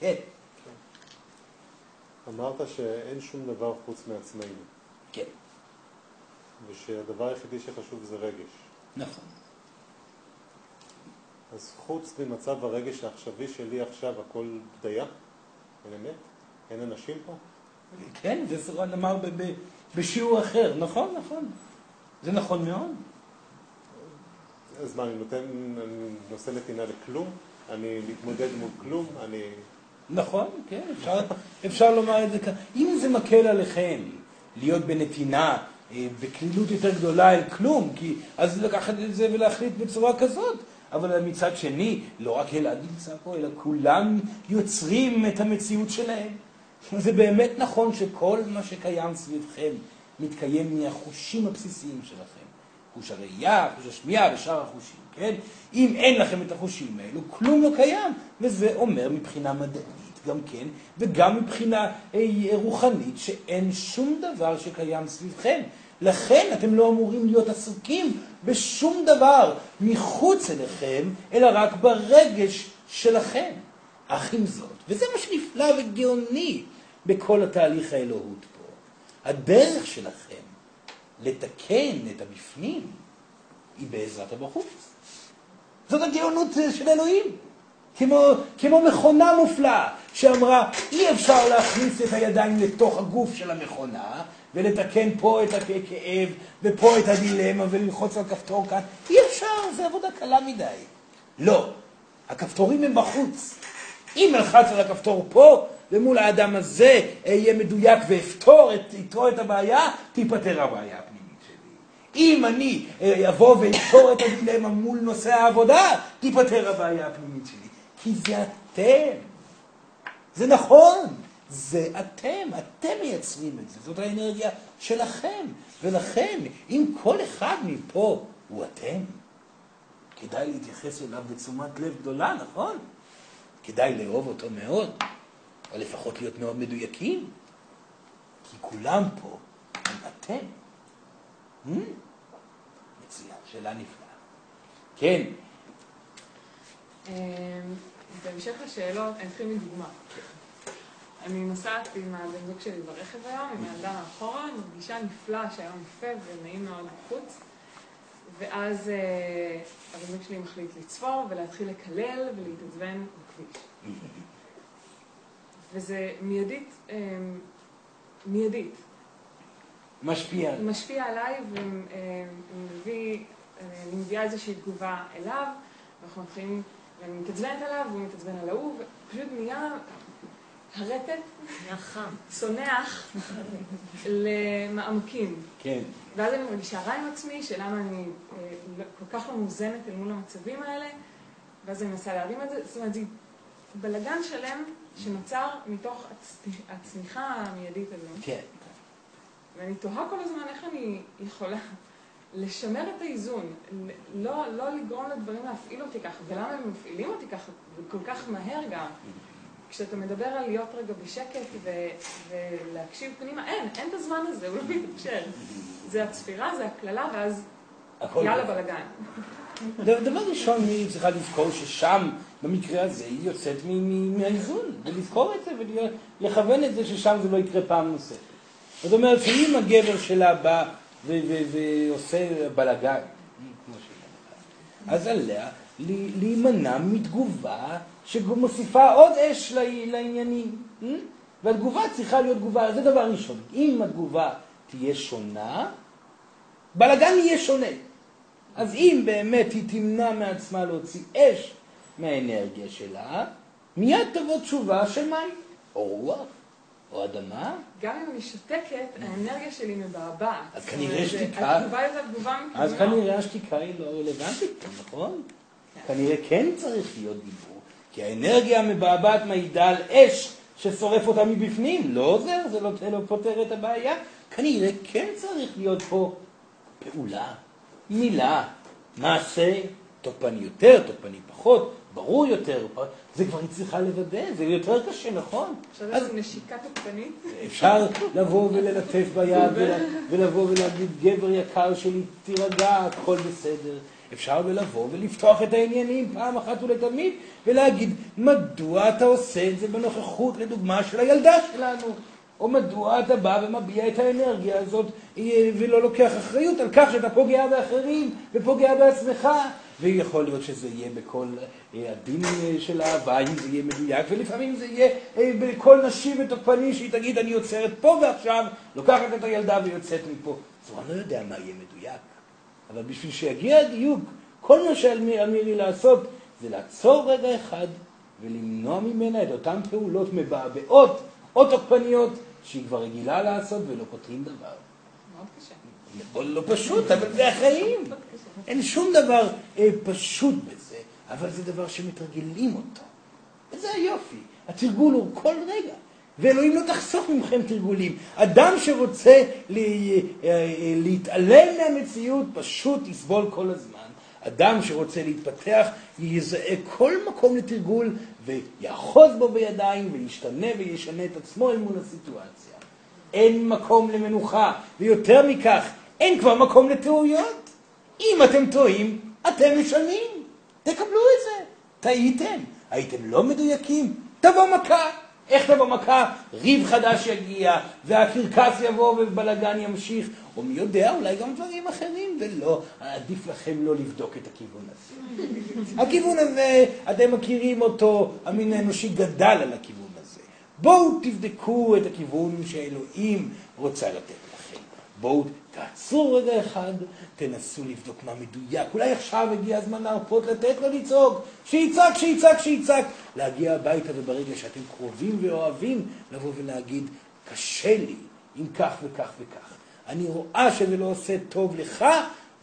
כן. אמרת שאין שום דבר חוץ מעצמנו, כן, ושהדבר היחידי שחשוב זה רגש. נכון. אז חוץ ממצב הרגש העכשווי שלי עכשיו, הכל בדיה? אין אמת? אין אנשים פה? כן, זה סורן אמר בשיעור אחר, נכון, נכון. זה נכון מאוד. אז מה, אני נותן, אני נושא נתינה לכלום? אני מתמודד מול כלום? אני... נכון, כן, אפשר, אפשר לומר את זה ככה. אם זה מקל עליכם להיות בנתינה אה, בקלילות יותר גדולה אל כלום, כי אז לקחת את זה ולהחליט בצורה כזאת. אבל מצד שני, לא רק אלעד נמצא פה, אלא כולם יוצרים את המציאות שלהם. זה באמת נכון שכל מה שקיים סביבכם מתקיים מהחושים הבסיסיים שלכם. חוש הראייה, חוש השמיעה ושאר החושים, כן? אם אין לכם את החושים האלו, כלום לא קיים. וזה אומר מבחינה מדעית גם כן, וגם מבחינה אה, רוחנית, שאין שום דבר שקיים סביבכם. לכן אתם לא אמורים להיות עסוקים בשום דבר מחוץ אליכם, אלא רק ברגש שלכם. אך עם זאת, וזה מה שנפלא וגאוני בכל התהליך האלוהות פה, הדרך שלכם לתקן את הבפנים היא בעזרת הבחוץ. זאת הגאונות של אלוהים. כמו, כמו מכונה מופלאה שאמרה, אי אפשר להכניס את הידיים לתוך הגוף של המכונה ולתקן פה את הכאב ופה את הדילמה וללחוץ על כפתור כאן. אי אפשר, זו עבודה קלה מדי. לא, הכפתורים הם בחוץ. אם אלחץ על הכפתור פה, ומול האדם הזה אהיה מדויק ואפתור את, איתו את הבעיה, תיפתר הבעיה הפנימית שלי. אם אני אה, אבוא ואפתור את הדילמה מול נושא העבודה, תיפתר הבעיה הפנימית שלי. כי זה אתם. זה נכון, זה אתם, אתם מייצרים את זה, זאת האנרגיה שלכם. ולכן, אם כל אחד מפה הוא אתם, כדאי להתייחס אליו בתשומת לב גדולה, נכון? כדאי לאהוב אותו מאוד, או לפחות להיות מאוד מדויקים, כי כולם פה הם אתם. Hmm? מצוין, שאלה נפלאה. כן, אמ, בהמשך לשאלות, אני אתחיל מדוגמה. אני נוסעת עם הבן זוג שלי ברכב היום, עם הילדה מאחורה, מרגישה נפלא שהיום יפה ונעים מאוד בחוץ. ואז אה, הבן זוג שלי מחליט לצפור ולהתחיל לקלל ולהתעצבן בכביש. וזה מיידית, אה, מיידית. משפיע. משפיע עליי ומביא, אני מביאה איזושהי תגובה אליו, ואנחנו מתחילים, ואני מתעצבנת עליו, והוא מתעצבן על ההוא, ופשוט נהיה הרטט, נהיה חם. צונח למעמקים. כן. ואז אני מרגישה רע עם עצמי, שלמה אני אה, לא- כל כך לא מאוזנת אל מול המצבים האלה, ואז אני מנסה להרים את זה. זאת אומרת, זה בלגן שלם שנוצר מתוך הצ- הצניחה המיידית הזו. כן. ואני תוהה כל הזמן איך אני יכולה לשמר את האיזון, לא, לא לגרום לדברים להפעיל אותי ככה, ולמה הם מפעילים אותי ככה, כל כך מהר גם. כשאתה מדבר על להיות רגע בשקט ו- ולהקשיב פנימה, אין, אין את הזמן הזה, הוא לא מתאפשר. זה הצפירה, זה הקללה, ואז יאללה. בלאגן. דבר ראשון, היא צריכה לזכור ששם, במקרה הזה, היא יוצאת מהאיזון, ולזכור את זה ולכוון את זה ששם זה לא יקרה פעם נוספת. זאת אומרת שאם הגבר שלה בא ועושה בלאגן, כמו שהיא אז עליה להימנע מתגובה שמוסיפה עוד אש לעניינים. אה? והתגובה צריכה להיות תגובה, זה דבר ראשון. אם התגובה תהיה שונה, בלאגן יהיה שונה. אז אם באמת היא תמנע מעצמה להוציא אש מהאנרגיה שלה, מיד תבוא תשובה של מים או רוח. או אדמה, גם אם אני שותקת, האנרגיה שלי מבעבעת. אז כנראה שתיקה- התגובה היא תגובה אז מכיוון. כנראה השתיקה היא לא רלוונטית נכון? כנראה כן צריך להיות דיבור, כי האנרגיה המבעבעת מעידה על אש ששורף אותה מבפנים, לא עוזר, זה לא, זה לא פותר את הבעיה. כנראה כן צריך להיות פה פעולה, מילה, מעשה, תוקפני יותר, תוקפני פחות, ברור יותר, זה כבר היא צריכה לוודא, זה יותר קשה, נכון? יש לנו נשיקה תוקפנית. אפשר לבוא וללטף ביד ול- ולבוא ולהגיד, גבר יקר שלי, תירגע, הכל בסדר. אפשר לבוא ולפתוח את העניינים פעם אחת ולתמיד ולהגיד, מדוע אתה עושה את זה בנוכחות, לדוגמה, של הילדה שלנו? או מדוע אתה בא ומביע את האנרגיה הזאת ולא לוקח אחריות על כך שאתה פוגע באחרים ופוגע בעצמך? ויכול להיות שזה יהיה בקול אה, עדין אה, של אהבה, אם זה יהיה מדויק, ולפעמים זה יהיה אה, בקול נשי ותוקפני, שהיא תגיד, אני עוצרת פה ועכשיו, לוקחת את הילדה ויוצאת מפה. אז אני לא יודע מה יהיה מדויק, אבל בשביל שיגיע הדיוק, כל מה שעל מי- על מירי לעשות, זה לעצור רגע אחד ולמנוע ממנה את אותן פעולות מבעבעות או תוקפניות שהיא כבר רגילה לעשות ולא פותרים דבר. מאוד קשה. לא פשוט, אבל זה החיים. אין שום דבר אה, פשוט בזה, אבל זה דבר שמתרגלים אותו. וזה היופי. התרגול הוא כל רגע. ואלוהים לא תחסוך מכם תרגולים. אדם שרוצה ל- אה, אה, להתעלם מהמציאות פשוט יסבול כל הזמן. אדם שרוצה להתפתח יזהה כל מקום לתרגול ויאחוז בו בידיים וישתנה וישנה את עצמו אל מול הסיטואציה. אין מקום למנוחה, ויותר מכך, אין כבר מקום לטעויות. אם אתם טועים, אתם משלמים. תקבלו את זה. טעיתם, הייתם לא מדויקים, תבוא מכה. איך תבוא מכה? ריב חדש יגיע, והקרקס יבוא ובלאגן ימשיך, או מי יודע, אולי גם דברים אחרים, ולא, עדיף לכם לא לבדוק את הכיוון הזה. הכיוון הזה, אתם מכירים אותו, המין האנושי גדל על הכיוון הזה. בואו תבדקו את הכיוון שאלוהים רוצה לתת לכם. בואו תעצרו רגע אחד, תנסו לבדוק מה מדויק. אולי עכשיו הגיע הזמן להרפות, לתת לו לצעוק. שיצעק, שיצעק, שיצעק. להגיע הביתה וברגע שאתם קרובים ואוהבים, לבוא ולהגיד, קשה לי אם כך וכך וכך. אני רואה שזה לא עושה טוב לך,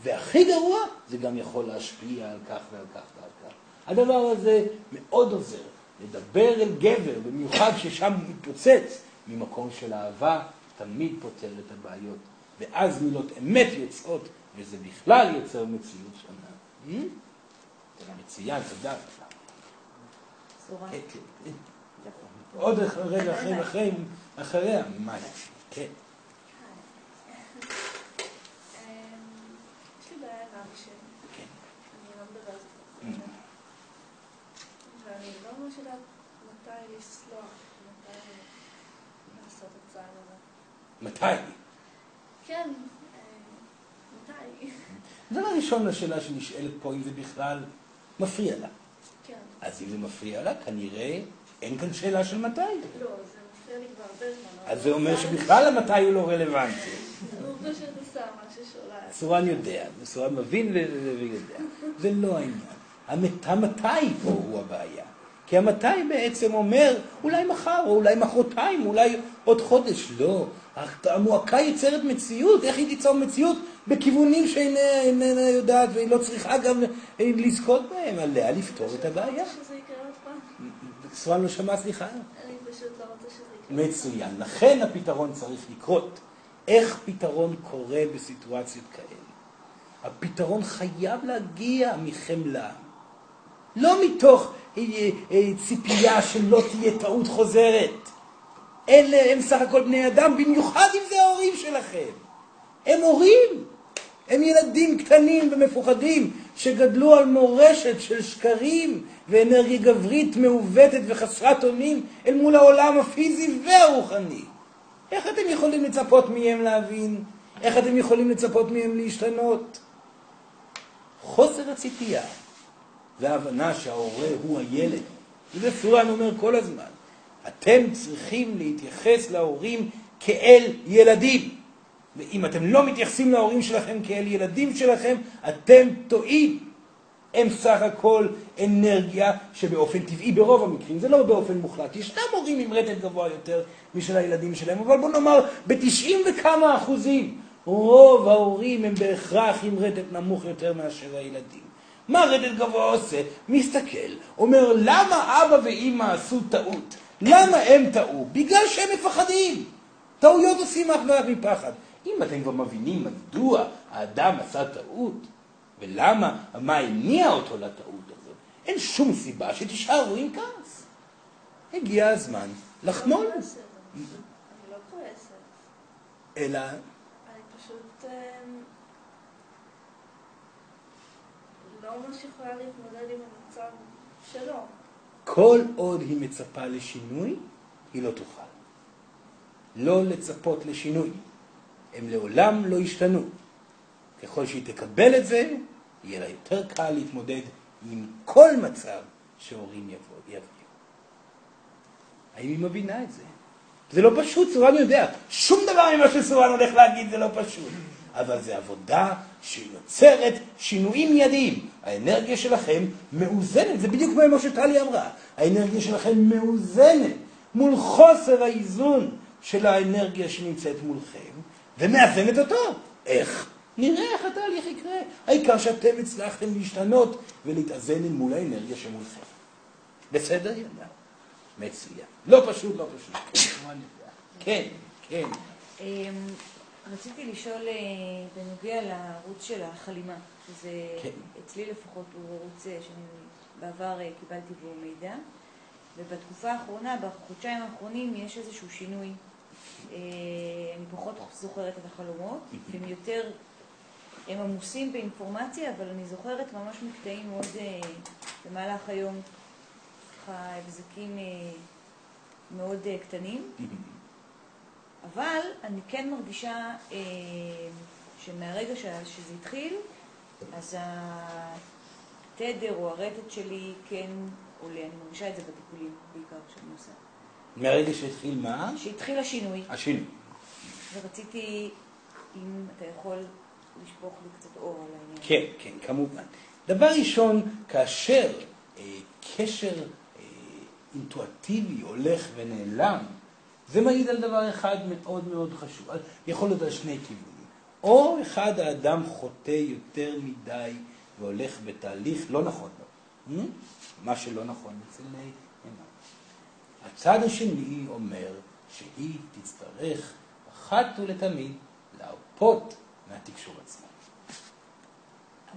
והכי גרוע, זה גם יכול להשפיע על כך ועל כך ועל כך. הדבר הזה מאוד עוזר. לדבר אל גבר, במיוחד ששם הוא מתפוצץ, ממקום של אהבה, תמיד פותר את הבעיות. ואז מילות אמת יוצאות, וזה בכלל יוצר מציאות שונה. Hmm? מצוין, תודה. צורה. כן, כן, כן. עוד רגע אחרי, אחרי, אחריה, מאי. כן. כן. אני לא. ואני לא ממש יודעת מתי לסלוח, מתי לעשות את הצעד הזה. מתי? כן, אה, מתי? דבר ראשון לשאלה שנשאלת פה, אם זה בכלל מפריע לה. כן. אז אם זה מפריע לה, כנראה אין כאן שאלה של מתי. לא, זה מפריע לי כבר הרבה זמן. אז זה אומר שבכלל המתי הוא לא רלוונטי. הוא פשוט עושה משהו שאולי... סורן יודע, סורן מבין ויודע. זה לא העניין. המת- המתי פה הוא הבעיה. כי המתי בעצם אומר, אולי מחר, או אולי מחרתיים, אולי עוד חודש. לא. המועקה יוצרת מציאות, איך היא תיצור מציאות? בכיוונים שאיננה איננה יודעת, והיא לא צריכה גם לזכות בהם, עליה לפתור את הבעיה. סורן לא שמע, סליחה? אני פשוט לא רוצה שזה יקרה. מצוין. לכן הפתרון צריך לקרות. איך פתרון קורה בסיטואציות כאלה? הפתרון חייב להגיע מחמלה. לא מתוך אה, אה, ציפייה שלא תהיה טעות חוזרת. אלה הם סך הכל בני אדם, במיוחד אם זה ההורים שלכם. הם הורים. הם ילדים קטנים ומפוחדים שגדלו על מורשת של שקרים ואנרגיה גברית מעוותת וחסרת אונים אל מול העולם הפיזי והרוחני. איך אתם יכולים לצפות מהם להבין? איך אתם יכולים לצפות מהם להשתנות? חוסר הציפייה וההבנה שההורה הוא הילד, וזה סורן אומר כל הזמן, אתם צריכים להתייחס להורים כאל ילדים. ואם אתם לא מתייחסים להורים שלכם כאל ילדים שלכם, אתם טועים. הם סך הכל אנרגיה שבאופן טבעי, ברוב המקרים, זה לא באופן מוחלט. ישנם הורים עם רטט גבוה יותר משל הילדים שלהם, אבל בוא נאמר, בתשעים וכמה אחוזים, רוב ההורים הם בהכרח עם רטט נמוך יותר מאשר הילדים. מה רטט גבוה עושה? מסתכל, אומר, למה אבא ואימא עשו טעות? למה הם טעו? בגלל שהם מפחדים. טעויות עושים אך ורק מפחד. אם אתם כבר מבינים מדוע האדם עשה טעות, ולמה, מה הניע אותו לטעות הזאת, אין שום סיבה שתישארו עם כעס. הגיע הזמן לחמול. אני לא כועסת. אלא, אני פשוט אמ, לא ממש יכולה להתמודד עם המצב שלו. כל עוד היא מצפה לשינוי, היא לא תוכל. לא לצפות לשינוי. הם לעולם לא ישתנו. ככל שהיא תקבל את זה, יהיה לה יותר קל להתמודד עם כל מצב שהורים. יביאו. האם היא מבינה את זה? זה לא פשוט, סורן יודע. שום דבר ממה שסורן הולך להגיד זה לא פשוט. אבל זו עבודה שיוצרת שינויים מיידיים. האנרגיה שלכם מאוזנת, זה בדיוק כמו שטלי אמרה. האנרגיה שלכם מאוזנת מול חוסר האיזון של האנרגיה שנמצאת מולכם, ומאזנת אותו. איך? נראה איך התהליך יקרה. העיקר שאתם הצלחתם להשתנות ולהתאזן אל מול האנרגיה שמולכם. בסדר, ילדה? מצוין. לא פשוט, לא פשוט. כן, כן. רציתי לשאול אה, בנוגע לערוץ של החלימה, שזה כן. אצלי לפחות הוא ערוץ אה, שאני בעבר אה, קיבלתי בו מידע, ובתקופה האחרונה, בחודשיים האחרונים, יש איזשהו שינוי. אני פחות זוכרת את החלומות, הם יותר, הם עמוסים באינפורמציה, אבל אני זוכרת ממש מקטעים מאוד במהלך היום, ככה הבזקים מאוד קטנים. אבל אני כן מרגישה אה, שמהרגע ש- שזה התחיל, אז התדר או הרטט שלי כן עולה. אני מרגישה את זה בטיפולים בעיקר שאני עושה. מהרגע שהתחיל מה? שהתחיל השינוי, השינוי. ורציתי, אם אתה יכול לשפוך לי קצת אור על העניין. כן, כן, כמובן. דבר ראשון, כאשר אה, קשר אה, אינטואטיבי הולך ונעלם, זה מעיד על דבר אחד מאוד מאוד חשוב. יכול להיות על שני כיוונים. או אחד האדם חוטא יותר מדי והולך בתהליך לא נכון לו. Hmm? מה שלא נכון אצל עיניו. הצד השני אומר שהיא תצטרך אחת ולתמיד להרפות מהתקשור עצמו.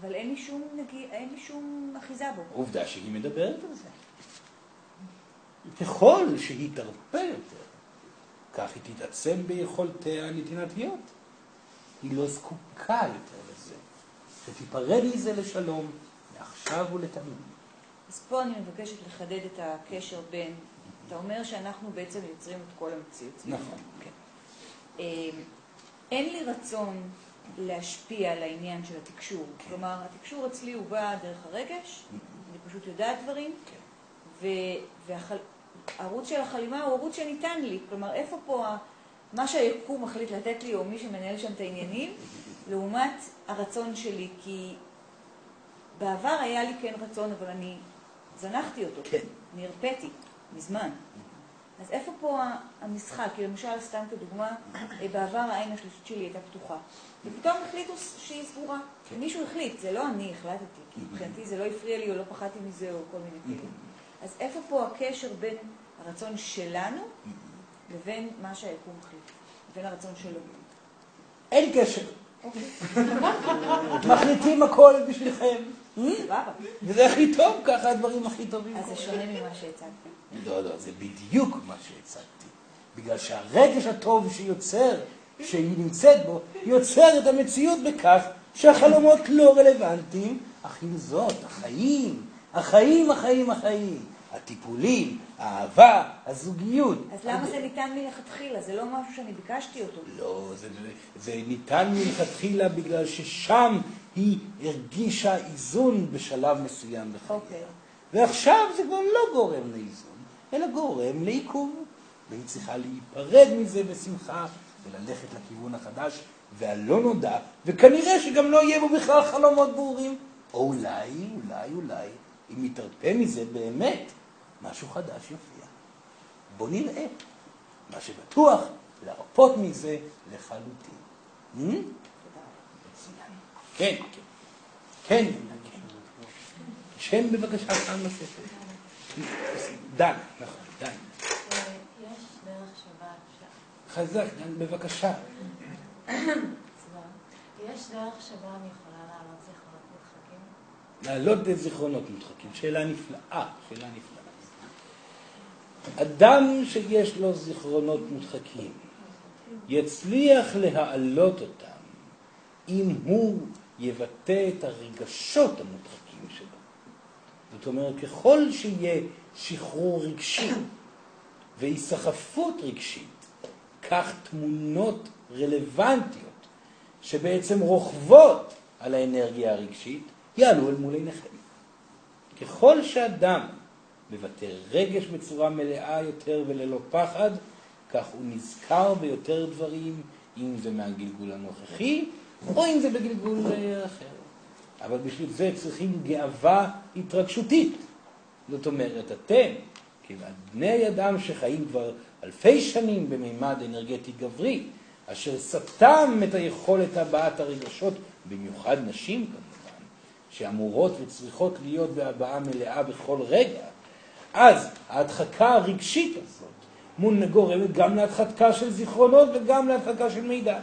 אבל אין לי שום, נגיד, אין לי שום אחיזה בו. עובדה שהיא מדברת על זה. ככל שהיא תרפה יותר, כך היא תתעצם ביכולתיה הנתינתיות. היא לא זקוקה יותר לזה. שתיפרד מזה לשלום, מעכשיו ולתמיד. אז פה אני מבקשת לחדד את הקשר בין, אתה אומר שאנחנו בעצם יוצרים את כל המציאות. נכון. כן. אה, אין לי רצון להשפיע על העניין של התקשור. כלומר, התקשור אצלי הוא בא דרך הרגש, אני פשוט יודעת דברים, והערוץ של החלימה הוא ערוץ שניתן לי. כלומר, איפה פה מה שהיקום מחליט לתת לי, או מי שמנהל שם את העניינים, לעומת הרצון שלי, כי בעבר היה לי כן רצון, אבל אני זנחתי אותו. כן. אני הרפאתי, מזמן. אז איפה פה המשחק? כי למשל, סתם כדוגמה, אה, בעבר העין השלישית שלי הייתה פתוחה. ופתאום החליטו שהיא סגורה. כן. מישהו החליט, זה לא אני החלטתי, כי מבחינתי זה לא הפריע לי או לא פחדתי מזה או כל מיני כאלה. אז איפה פה הקשר בין הרצון שלנו לבין מה שהיקום החליט, לבין הרצון שלו? אין קשר. אוקיי, מחליטים הכל בשבילכם. וזה הכי טוב, ככה הדברים הכי טובים. אז זה שונה ממה שהצגתי. לא, לא, זה בדיוק מה שהצגתי. בגלל שהרגש הטוב שיוצר, שהיא נמצאת בו, יוצר את המציאות בכך שהחלומות לא רלוונטיים, אך עם זאת, החיים, החיים, החיים, החיים, הטיפולים, האהבה, הזוגיות. אז למה זה ניתן מלכתחילה? זה לא משהו שאני ביקשתי אותו. לא, זה, זה ניתן מלכתחילה בגלל ששם היא הרגישה איזון בשלב מסוים בחייה. אוקיי. ועכשיו זה כבר לא גורם לאיזון, אלא גורם לעיכוב. והיא צריכה להיפרד מזה בשמחה וללכת לכיוון החדש והלא נודע, וכנראה שגם לא יהיה בו בכלל חלומות ברורים. או אולי, אולי, אולי, אם יתרפא מזה באמת, משהו חדש יופיע. בוא נראה. מה שבטוח, להרפות מזה לחלוטין. כן, כן. כן, כן. שם בבקשה פעם נוספת. דן, נכון, דן. יש דרך שבה אפשר... חזק, דן, בבקשה. יש דרך שבה אני יכולה להעלות זיכרונות מודחקים? להעלות את זיכרונות מודחקים. שאלה נפלאה, שאלה נפלאה. אדם שיש לו זיכרונות מודחקים, יצליח להעלות אותם אם הוא יבטא את הרגשות המודחקים שלו. זאת אומרת, ככל שיהיה שחרור רגשי והיסחפות רגשית, כך תמונות רלוונטיות שבעצם רוכבות על האנרגיה הרגשית, יעלו אל מול עיניכם. ככל שאדם מבטא רגש בצורה מלאה יותר וללא פחד, כך הוא נזכר ביותר דברים, אם זה מהגלגול הנוכחי, או אם זה בגלגול אה, אחר. אבל בשביל זה צריכים גאווה התרגשותית. זאת אומרת, אתם, כבני אדם שחיים כבר אלפי שנים במימד אנרגטי גברי, אשר סתם את היכולת הבעת הרגשות, במיוחד נשים כמובן, שאמורות וצריכות להיות בהבעה מלאה בכל רגע, אז ההדחקה הרגשית הזאת גורמת גם להדחקה של זיכרונות וגם להדחקה של מידע.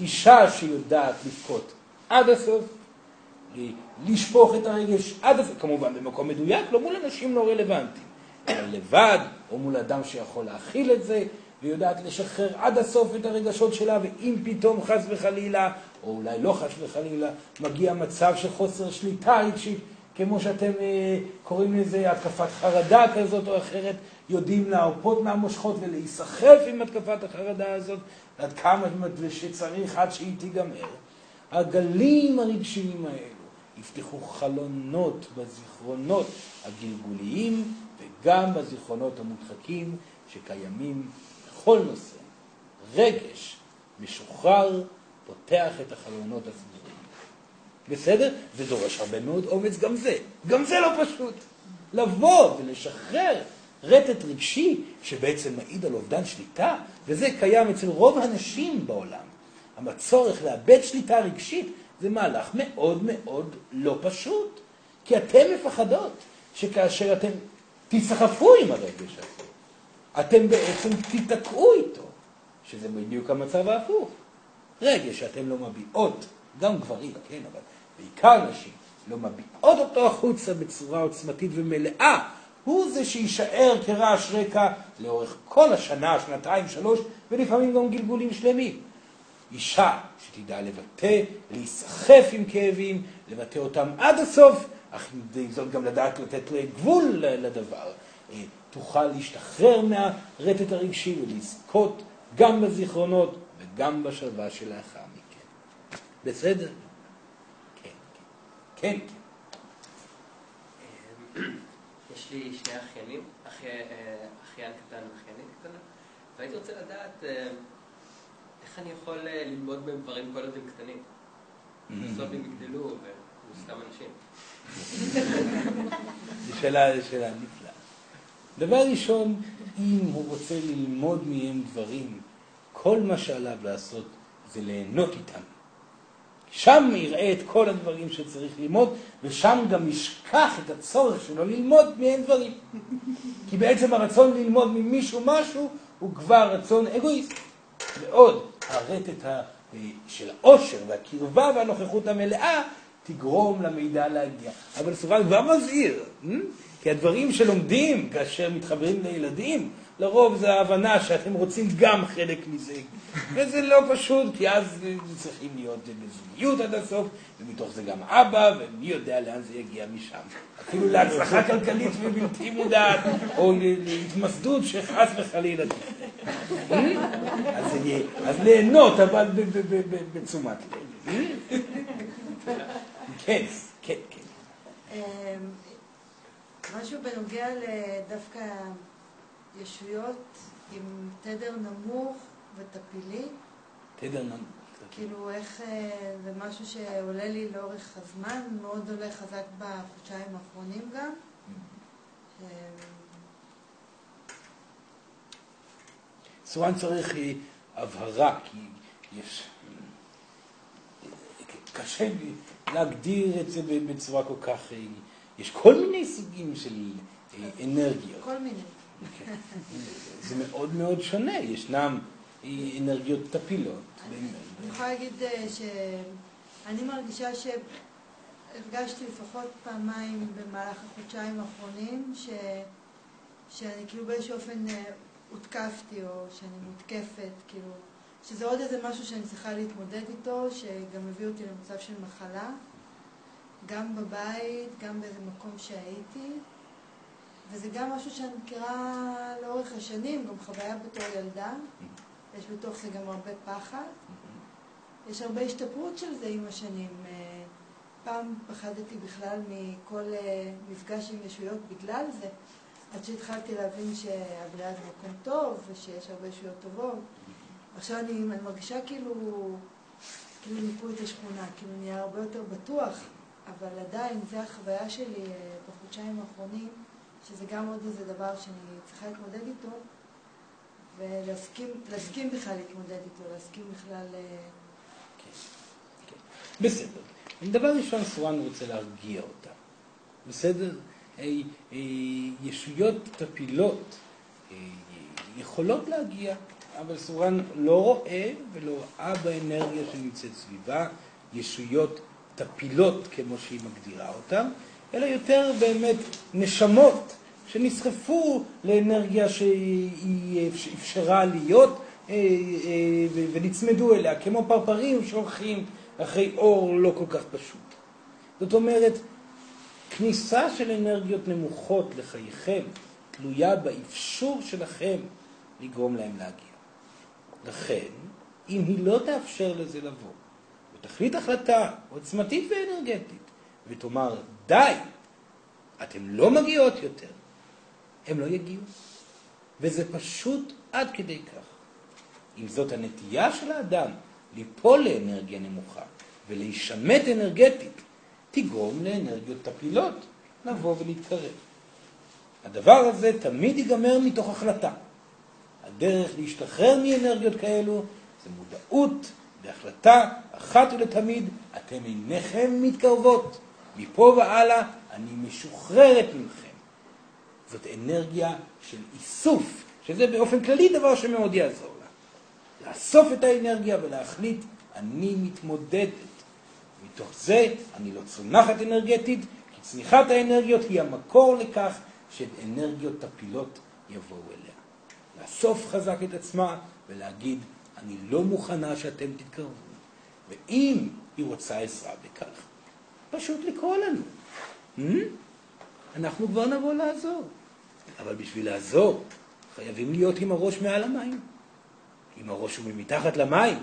אישה שיודעת לבכות עד הסוף, לשפוך את הרגש עד הסוף, כמובן במקום מדויק, לא מול אנשים לא רלוונטיים, אלא לבד, או מול אדם שיכול להכיל את זה, ויודעת לשחרר עד הסוף את הרגשות שלה, ואם פתאום חס וחלילה, או אולי לא חס וחלילה, מגיע מצב של חוסר שליטה רגשית, כמו שאתם אה, קוראים לזה התקפת חרדה כזאת או אחרת, יודעים להרפות מהמושכות ולהיסחף עם התקפת החרדה הזאת, עד כמה שצריך עד שהיא תיגמר. הגלים הרגשיים האלו יפתחו חלונות בזיכרונות הגלגוליים וגם בזיכרונות המודחקים שקיימים בכל נושא. רגש משוחרר פותח את החלונות הסגורים. בסדר? זה דורש הרבה מאוד אומץ גם זה. גם זה לא פשוט. לבוא ולשחרר רטט רגשי שבעצם מעיד על אובדן שליטה, וזה קיים אצל רוב הנשים בעולם. הצורך לאבד שליטה רגשית זה מהלך מאוד מאוד לא פשוט. כי אתן מפחדות שכאשר אתן תסחפו עם הרגש הזה, אתם בעצם תיתקעו איתו, שזה בדיוק המצב ההפוך. רגש שאתם לא מביעות, גם גברים, כן, אבל בעיקר נשים, לא מביעות אותו החוצה בצורה עוצמתית ומלאה, הוא זה שיישאר כרעש רקע לאורך כל השנה, שנתיים, שלוש, ולפעמים גם גלגולים שלמים. אישה שתדע לבטא, להיסחף עם כאבים, לבטא אותם עד הסוף, אך עם זאת גם לדעת לתת גבול לדבר. אה, תוכל להשתחרר מהרטט הרגשי ולזכות גם בזיכרונות וגם בשלווה שלאחר מכן. בסדר? כן. כן. יש לי שני אחיינים, אחיין קטן ואחיינית קטנה, והייתי רוצה לדעת איך אני יכול ללמוד מהם דברים כל עוד הם קטנים. בסוף הם יגדלו והם סתם אנשים. זו שאלה, שאלה נפלאה. דבר ראשון, אם הוא רוצה ללמוד מהם דברים, כל מה שעליו לעשות זה ליהנות איתם. שם יראה את כל הדברים שצריך ללמוד, ושם גם ישכח את הצורך שלו ללמוד מהם דברים. כי בעצם הרצון ללמוד ממישהו משהו הוא כבר רצון אגואיסט. ועוד, הרטט של העושר והקרבה והנוכחות המלאה תגרום למידע להגיע. אבל סורן כבר מזהיר, אה? כי הדברים שלומדים כאשר מתחברים לילדים, לרוב זה ההבנה שאתם רוצים גם חלק מזה. וזה לא פשוט, כי אז צריכים להיות בזוגיות עד הסוף, ומתוך זה גם אבא, ומי יודע לאן זה יגיע משם. אפילו להצלחה כלכלית ובלתי מודעת, או להתמסדות שחס וחלילה. אז, אז ליהנות, אבל בתשומת לב. כן, כן, כן. אמ, משהו בנוגע לדווקא ישויות עם תדר נמוך וטפילי. תדר נמוך, כאילו איך אה, זה משהו שעולה לי לאורך הזמן, מאוד עולה חזק בחודשיים האחרונים גם. אה, סורן צריך אה, הבהרה, כי יש... קשה להגדיר את זה בצורה כל כך... אה, יש כל מיני סוגים של אנרגיות. כל מיני. זה מאוד מאוד שונה, ישנם אנרגיות טפילות. אני יכולה להגיד אה, שאני מרגישה שהרגשתי לפחות פעמיים במהלך החודשיים האחרונים, ש... שאני כאילו באיזשהו אופן אה, הותקפתי או שאני מותקפת, כאילו, שזה עוד איזה משהו שאני צריכה להתמודד איתו, שגם מביא אותי למצב של מחלה, גם בבית, גם באיזה מקום שהייתי, וזה גם משהו שאני מכירה לאורך השנים, גם חוויה בתור ילדה. יש בתוך זה גם הרבה פחד. יש הרבה השתפרות של זה עם השנים. אה, פעם פחדתי בכלל מכל אה, מפגש עם ישויות בגלל זה, עד שהתחלתי להבין שהבריאה זה מקום טוב ושיש הרבה ישויות טובות. עכשיו אני, אני מרגישה כאילו, כאילו ניפו את השכונה, כאילו נהיה הרבה יותר בטוח, אבל עדיין זו החוויה שלי אה, בחודשיים האחרונים, שזה גם עוד איזה דבר שאני צריכה להתמודד איתו. ולהסכים להסכים בכלל להתמודד איתו, להסכים בכלל... אה, בסדר. דבר ראשון, סורן רוצה להרגיע אותה. בסדר? אה, אה, ישויות טפילות אה, יכולות להגיע, אבל סורן לא רואה ולא ראה באנרגיה שנמצאת סביבה ישויות טפילות, כמו שהיא מגדירה אותן, אלא יותר באמת נשמות שנסחפו לאנרגיה שהיא אפשרה להיות אה, אה, ונצמדו אליה, כמו פרפרים שהולכים אחרי אור לא כל כך פשוט. זאת אומרת, כניסה של אנרגיות נמוכות לחייכם תלויה באפשור שלכם לגרום להם להגיע. לכן, אם היא לא תאפשר לזה לבוא, ותחליט החלטה עוצמתית ואנרגטית, ותאמר, די, אתן לא מגיעות יותר, הם לא יגיעו. וזה פשוט עד כדי כך. אם זאת הנטייה של האדם ליפול לאנרגיה נמוכה ולהישמט אנרגטית, תגרום לאנרגיות טפילות לבוא ולהתקרב. הדבר הזה תמיד ייגמר מתוך החלטה. הדרך להשתחרר מאנרגיות כאלו זה מודעות והחלטה אחת ולתמיד, אתם אינכם מתקרבות. מפה והלאה אני משוחררת ממכם. זאת אנרגיה של איסוף, שזה באופן כללי דבר שמאוד יעזור לה. לאסוף את האנרגיה ולהחליט, אני מתמודדת. מתוך זה אני לא צונחת אנרגטית, כי צניחת האנרגיות היא המקור לכך שאנרגיות טפילות יבואו אליה. לאסוף חזק את עצמה ולהגיד, אני לא מוכנה שאתם תתקרבו. ואם היא רוצה עזרה בכך, פשוט לקרוא לנו. Hmm? אנחנו כבר נבוא לעזור. אבל בשביל לעזור, חייבים להיות עם הראש מעל המים. אם הראש הוא מתחת למים,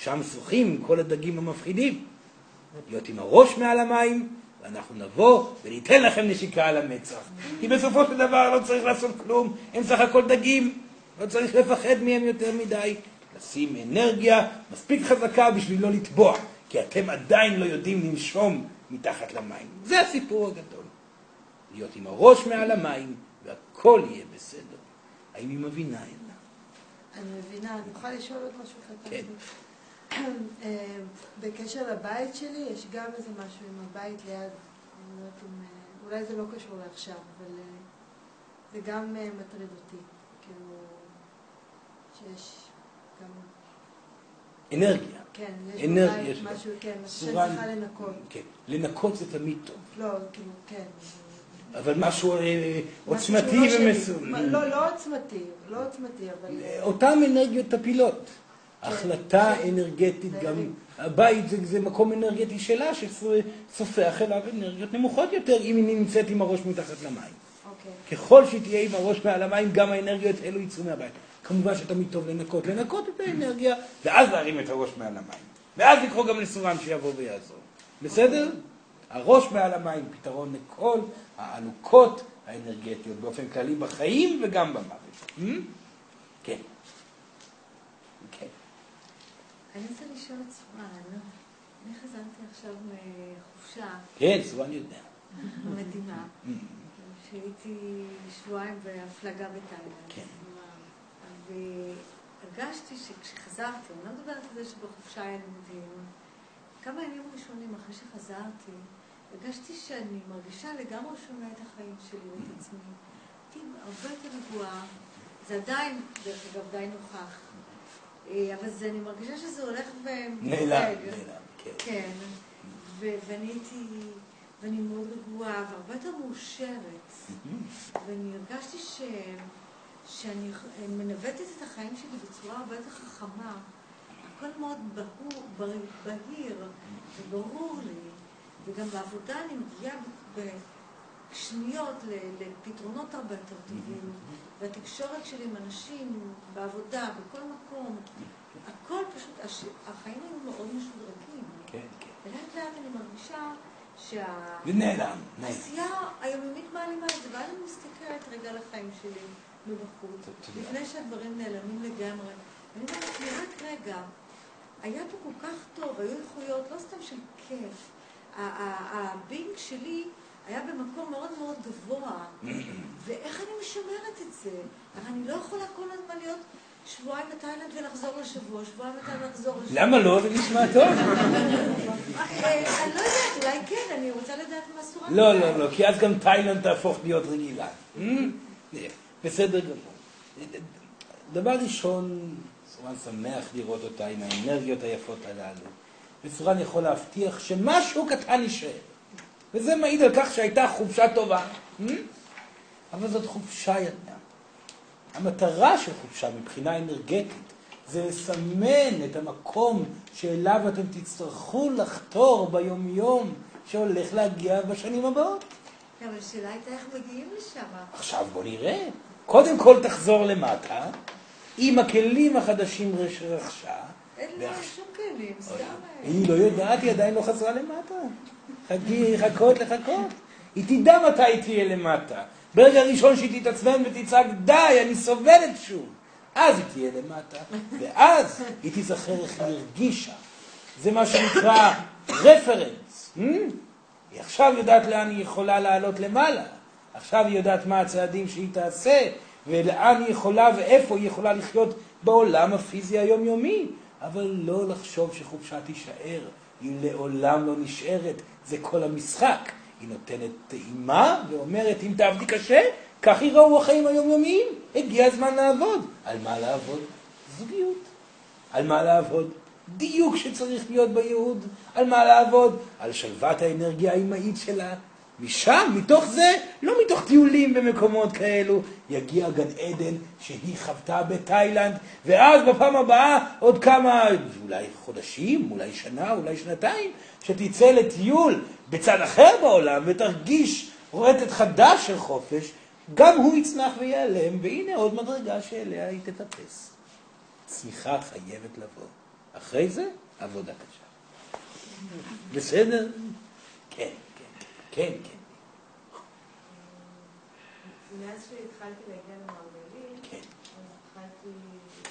שם שוחים כל הדגים המפחידים. להיות עם הראש מעל המים, ואנחנו נבוא וניתן לכם נשיקה על המצח. כי בסופו של דבר לא צריך לעשות כלום, הם סך הכל דגים, לא צריך לפחד מהם יותר מדי. לשים אנרגיה מספיק חזקה בשביל לא לטבוע, כי אתם עדיין לא יודעים לנשום מתחת למים. זה הסיפור הגדול. להיות עם הראש מעל המים, והכל יהיה בסדר. האם היא מבינה את זה? אני מבינה, אני יכולה לשאול עוד משהו קטן? כן. אה, בקשר לבית שלי, יש גם איזה משהו עם הבית ליד, אני לא יודעת אם... אה, אולי זה לא קשור לעכשיו, אבל אה, זה גם מטריד אותי. כאילו, שיש גם... אנרגיה. כן, יש אנרגיה יש משהו, כן, משהו שאני סורן- צריכה לנקות. כן. לנקות זה תמיד טוב. לא, כאילו, כן. אבל משהו אה, עוצמתי לא. ומסוים. לא, לא עוצמתי, לא עוצמתי, אבל... אותם אנרגיות טפילות. החלטה אנרגטית זה גם, לי. הבית זה, זה מקום אנרגטי שלה שסופח אליו אנרגיות נמוכות יותר אם היא נמצאת עם הראש מתחת למים. אוקיי. ככל שהיא תהיה עם הראש מעל המים, גם האנרגיות האלו יצאו מהבית. כמובן שתמיד טוב לנקות, לנקות את האנרגיה, ואז להרים את הראש מעל המים. ואז לקרוא גם לסורן שיבוא ויעזור. בסדר? הראש מעל המים, פתרון לכל העלוקות האנרגטיות באופן כללי בחיים וגם במוות. Hmm? כן. כן. אני רוצה לשאול את סורן, אני חזרתי עכשיו מחופשה כן, סורן יודע. מדהימה, שהייתי שבועיים בהפלגה בתאילנד. כן. והרגשתי שכשחזרתי, אני לא מדברת על זה שבחופשה היה לימודים, כמה ימים ראשונים אחרי שחזרתי, הרגשתי שאני מרגישה לגמרי שונה את החיים שלי ואת עצמי. הייתי הרבה יותר רגועה, זה עדיין, דרך אגב, די נוכח. אה, אבל זה, אני מרגישה שזה הולך ומתפלג. נעלם, נעלם, כן. כן. ו- ואני הייתי, ואני מאוד רגועה והרבה יותר מאושרת. ואני הרגשתי ש... שאני מנווטת את החיים שלי בצורה הרבה יותר חכמה. הכל מאוד בהור, בר- בהיר וברור לי, וגם בעבודה אני מגיעה בשניות לפתרונות הרבה יותר טובים, והתקשורת שלי עם אנשים, בעבודה, בכל מקום, הכל פשוט, הש- החיים היו מאוד משודרגים. כן, כן. ולאט לאט אני מרגישה שה... ונעלם, נעלם. העשייה היומיומית מעלימה את זה, ואז אני מסתכלת רגע על החיים שלי מבחוץ. לפני שהדברים נעלמים לגמרי. אני אומרת, לי, רק רגע, היה פה כל כך טוב, היו איכויות, לא סתם של כיף. הבינג שלי היה במקום מאוד מאוד גבוה, ואיך אני משמרת את זה? הרי אני לא יכולה כל הזמן להיות שבועיים בתאילנד ולחזור לשבוע, שבועיים בתאילנד ולחזור לשבוע. למה לא? זה נשמע טוב. אה, אני לא יודעת, אולי כן, אני רוצה לדעת מה סורן. לא. לא, לא, כי אז גם תאילנד תהפוך להיות רגילה. בסדר גמור. דבר ראשון, סורן שמח לראות אותה עם האנרגיות היפות הללו. וסורן יכול להבטיח שמשהו קטן יישאר. וזה מעיד על כך שהייתה חופשה טובה. Hmm? אבל זאת חופשה ילדה. המטרה של חופשה מבחינה אנרגטית זה לסמן את המקום שאליו אתם תצטרכו לחתור ביומיום שהולך להגיע בשנים הבאות. אבל השאלה הייתה איך מגיעים לשם. עכשיו בוא נראה. קודם כל תחזור למטה עם הכלים החדשים שרכשה. אין לי שום כלים, סתם. היא לא יודעת, היא עדיין לא חזרה למטה. חכי, חכות לחכות. היא תדע מתי היא תהיה למטה. ברגע הראשון שהיא תתעצבן ותצעק, די, אני סובלת שוב. אז היא תהיה למטה, ואז היא תיזכר איך היא הרגישה. זה מה שנקרא רפרנס. Hmm? היא עכשיו יודעת לאן היא יכולה לעלות למעלה. עכשיו היא יודעת מה הצעדים שהיא תעשה, ולאן היא יכולה ואיפה היא יכולה לחיות בעולם הפיזי היומיומי. אבל לא לחשוב שחופשה תישאר, היא לעולם לא נשארת, זה כל המשחק. היא נותנת טעימה ואומרת, אם תעבדי קשה, כך ייראו החיים היומיומיים. הגיע הזמן לעבוד. על מה לעבוד? זוגיות. על מה לעבוד? דיוק שצריך להיות בייעוד. על מה לעבוד? על שלוות האנרגיה האימהית שלה. משם, מתוך זה, לא מתוך טיולים במקומות כאלו, יגיע גן עדן שהיא חוותה בתאילנד, ואז בפעם הבאה עוד כמה, אולי חודשים, אולי שנה, אולי שנתיים, שתצא לטיול בצד אחר בעולם ותרגיש רטט חדש של חופש, גם הוא יצנח ויעלם, והנה עוד מדרגה שאליה היא תטפס. צמיחה חייבת לבוא. אחרי זה, עבודה קשה. בסדר? כן, כן, כן. מאז שהתחלתי להגיע למרגלית, כן. אז התחלתי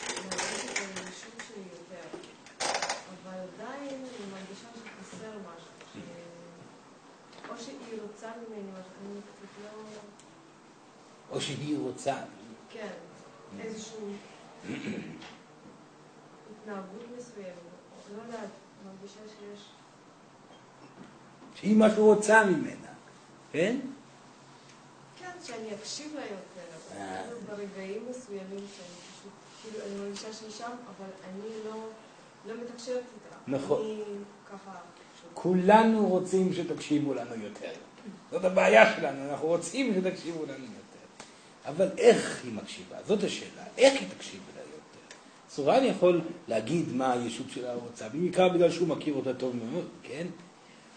להרגיש את האנושות שלי יותר. אבל עדיין אני מרגישה שחסר משהו. או שהיא רוצה ממני משהו, אני קצת לא... או שהיא רוצה. כן, איזושהי התנהגות מסוימת. לא יודעת, מרגישה שיש... שהיא משהו רוצה ממנה, כן? כן, שאני אקשיב לה יותר. אה. כאילו ברגעים מסוימים שאני פשוט, כאילו, אני מרגישה שהיא שם, אבל אני לא, לא מתקשרת איתה. נכון. אני ככה... כולנו רוצים שתקשיבו לנו יותר. זאת הבעיה שלנו, אנחנו רוצים שתקשיבו לנו יותר. אבל איך היא מקשיבה? זאת השאלה. איך היא תקשיב לה יותר? סורן יכול להגיד מה הישות שלה רוצה, בעיקר בגלל שהוא מכיר אותה טוב מאוד, כן?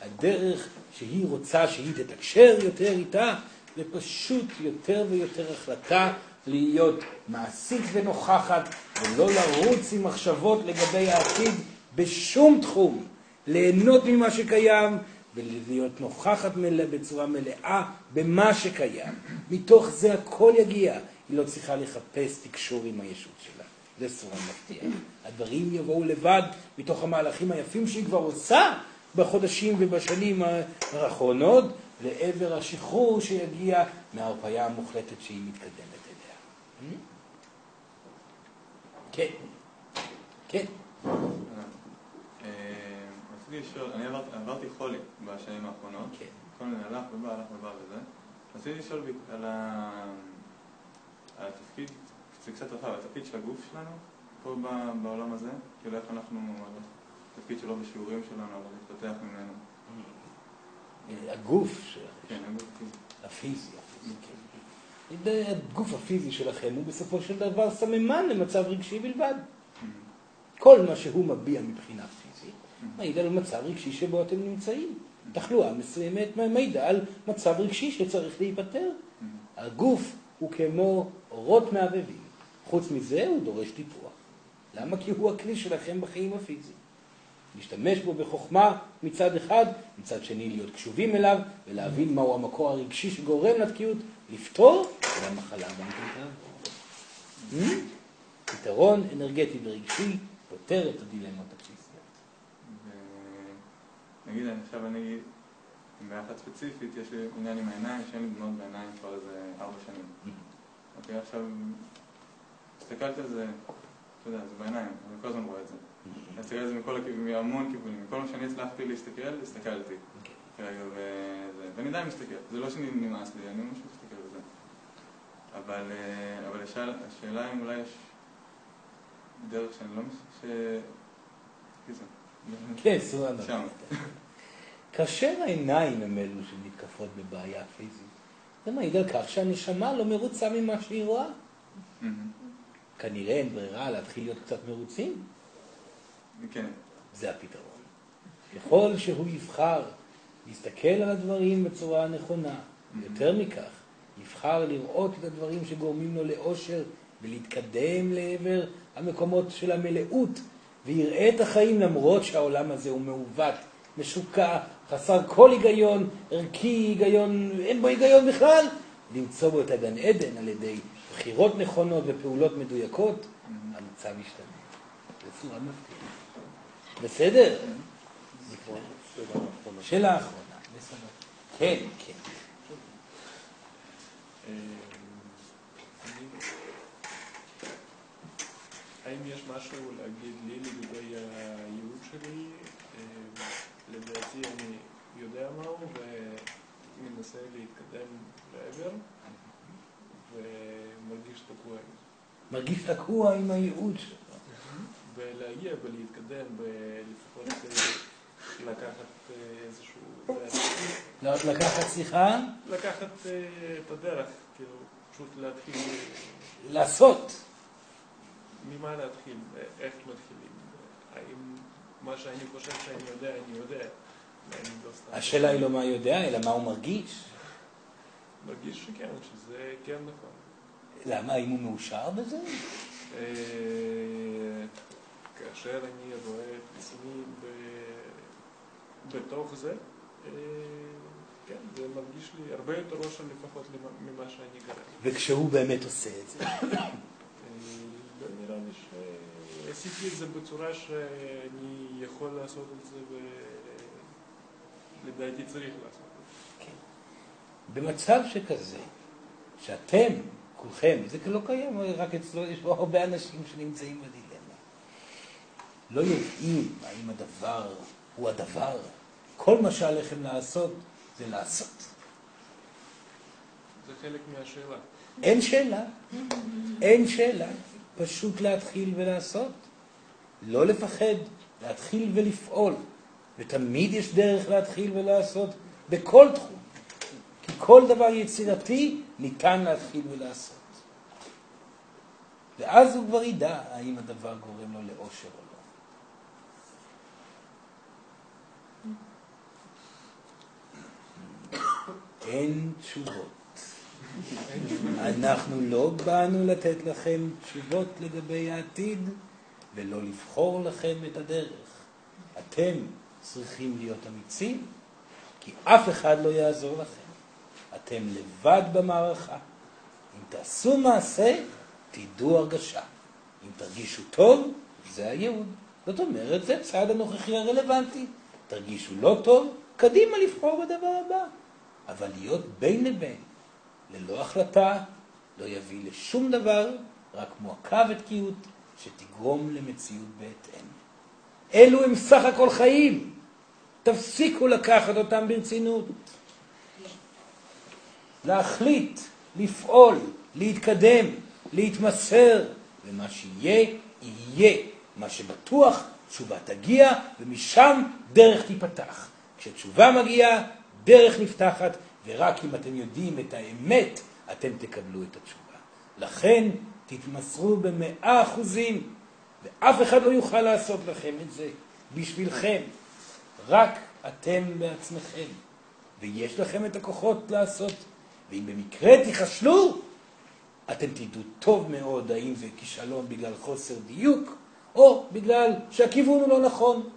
הדרך שהיא רוצה שהיא תתקשר יותר איתה, זה פשוט יותר ויותר החלטה להיות מעשית ונוכחת, ולא לרוץ עם מחשבות לגבי העתיד בשום תחום. ליהנות ממה שקיים ולהיות נוכחת מלא, בצורה מלאה במה שקיים. מתוך זה הכל יגיע. היא לא צריכה לחפש תקשור עם הישות שלה. זה סורה מפתיע. הדברים יבואו לבד מתוך המהלכים היפים שהיא כבר עושה בחודשים ובשנים האחרונות, לעבר השחרור שיגיע מההרפאיה המוחלטת שהיא מתקדמת אליה. כן. כן. אה, רציתי לשאול, אני עברתי- חולי בשנים האחרונות. כן. כל מיני הלך ובא, הלך ובא וזה. רציתי לשאול על התפקיד, זה קצת רחב, התפקיד של הגוף שלנו פה בעולם הזה, כאילו איך אנחנו, התפקיד שלו בשיעורים שלנו, אבל להתפתח ממנו. הגוף שלכם, כן, הפיזי. כן. הגוף הפיזי שלכם הוא בסופו של דבר סממן למצב רגשי בלבד. כל מה שהוא מביע מבחינה פיזית מעיד על מצב רגשי שבו אתם נמצאים. תחלואה מסוימת מעידה על מצב רגשי שצריך להיפטר. הגוף הוא כמו אורות מעבבים. חוץ מזה הוא דורש טיפוח. למה? כי הוא הכלי שלכם בחיים הפיזיים. להשתמש בו בחוכמה מצד אחד, מצד שני להיות קשובים אליו ולהבין מהו המקור הרגשי שגורם לתקיעות, לפתור והמחלה גם תעבור. Hmm? פתרון אנרגטי ורגשי פותר את הדילמות הפיזיות. נגיד, עכשיו אני, באחת ספציפית, יש לי עניין עם העיניים, שאין לי דמעות בעיניים כבר איזה ארבע שנים. אוקיי, עכשיו, הסתכלתי על זה, אתה יודע, זה בעיניים, אני כל הזמן רואה את זה. אני מסתכל על זה מכל הכיוונים, מהמון כיוונים, מכל מה שאני הצלחתי להסתכל, הסתכלתי. כרגע, וזה, ואני עדיין מסתכל, זה לא שנמאס לי, אני ממש מסתכל על זה. אבל, אה, אבל השאלה, השאלה אם אולי יש דרך שאני לא מס... ש... כן, סורן. שם. כאשר העיניים הם אלו שמתקפות בבעיה פיזית, זה מעיד על כך שהנשמה לא מרוצה ממה שהיא רואה. כנראה אין ברירה להתחיל להיות קצת מרוצים. כן. זה הפתרון. ככל שהוא יבחר להסתכל על הדברים בצורה הנכונה, יותר מכך, יבחר לראות את הדברים שגורמים לו לאושר ולהתקדם לעבר המקומות של המלאות, ויראה את החיים למרות שהעולם הזה הוא מעוות, משוקע, חסר כל היגיון, ערכי היגיון, אין בו היגיון בכלל, למצוא בו את הגן עדן על ידי בחירות נכונות ופעולות מדויקות, המצב ישתנה. בצורה מפתיעה. בסדר? שאלה אחרונה. כן, כן. האם יש משהו להגיד לי לגבי הייעוד שלי? אה, לדעתי אני יודע מהו ומנסה להתקדם לעבר ומרגיש תקוע. מרגיש תקוע עם הייעוד שלו. ולהגיע ולהתקדם ולפחות אה, לקחת אה, איזשהו... לא, לקחת שיחה? לקחת אה, את הדרך, כאילו, פשוט להתחיל... לעשות. ממה להתחיל? איך מתחילים? האם מה שאני חושב שאני יודע, אני יודע? לא. השאלה היא לא מה יודע, אלא מה הוא מרגיש. מרגיש שכן, שזה כן נכון. למה? האם הוא מאושר בזה? אה, כאשר אני רואה את עצמי בתוך זה, אה, כן, זה מרגיש לי הרבה יותר אושר לפחות ממה שאני כרגע. וכשהוא באמת עושה את זה. אה, לא נראה לי שעשיתי את זה בצורה שאני יכול לעשות את זה ולדעתי צריך לעשות. במצב שכזה, שאתם, כולכם, זה לא קיים רק אצלו, יש פה הרבה אנשים שנמצאים בדילמה. לא יודעים האם הדבר הוא הדבר. כל מה שעליכם לעשות זה לעשות. זה חלק מהשאלה. אין שאלה, אין שאלה, פשוט להתחיל ולעשות. לא לפחד, להתחיל ולפעול. ותמיד יש דרך להתחיל ולעשות בכל תחום. כי כל דבר יצירתי ניתן להתחיל ולעשות. ואז הוא כבר ידע האם הדבר גורם לו לאושר או לא. אין תשובות. אנחנו לא באנו לתת לכם תשובות לגבי העתיד ולא לבחור לכם את הדרך. אתם צריכים להיות אמיצים, כי אף אחד לא יעזור לכם. אתם לבד במערכה. אם תעשו מעשה, תדעו הרגשה. אם תרגישו טוב, זה הייעוד. זאת אומרת, זה הצעד הנוכחי הרלוונטי. תרגישו לא טוב, קדימה לבחור בדבר הבא. אבל להיות בין לבין, ללא החלטה, לא יביא לשום דבר, רק מועקה ותקיעות שתגרום למציאות בהתאם. אלו הם סך הכל חיים. תפסיקו לקחת אותם ברצינות. להחליט, לפעול, להתקדם, להתמסר, ומה שיהיה, יהיה. מה שבטוח, תשובה תגיע, ומשם דרך תיפתח. כשתשובה מגיעה, דרך נפתחת, ורק אם אתם יודעים את האמת, אתם תקבלו את התשובה. לכן, תתמסרו במאה אחוזים, ואף אחד לא יוכל לעשות לכם את זה בשבילכם. רק אתם בעצמכם. ויש לכם את הכוחות לעשות. ואם במקרה תיכשלו, אתם תדעו טוב מאוד האם זה כישלון בגלל חוסר דיוק, או בגלל שהכיוון הוא לא נכון.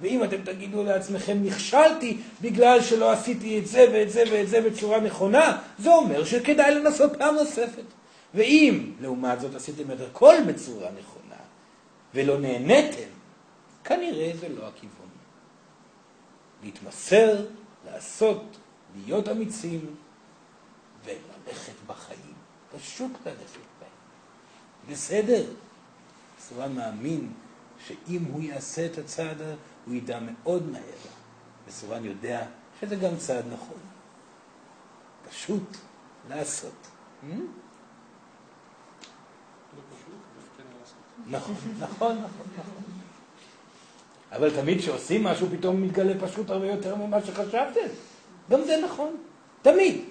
ואם אתם תגידו לעצמכם, נכשלתי בגלל שלא עשיתי את זה ואת זה ואת זה בצורה נכונה, זה אומר שכדאי לנסות פעם נוספת. ואם, לעומת זאת, עשיתם את הכל בצורה נכונה, ולא נהניתם, כנראה זה לא הכיוון. להתמסר, לעשות, להיות אמיצים, וללכת בחיים. פשוט ללכת בהם. בסדר. סורן מאמין שאם הוא יעשה את הצעד, הוא ידע מאוד מהר. וסורן יודע שזה גם צעד נכון. פשוט לעשות. Hmm? נכון, נכון, נכון, נכון. אבל תמיד כשעושים משהו פתאום מתגלה פשוט הרבה יותר ממה שחשבתם. גם זה נכון. תמיד.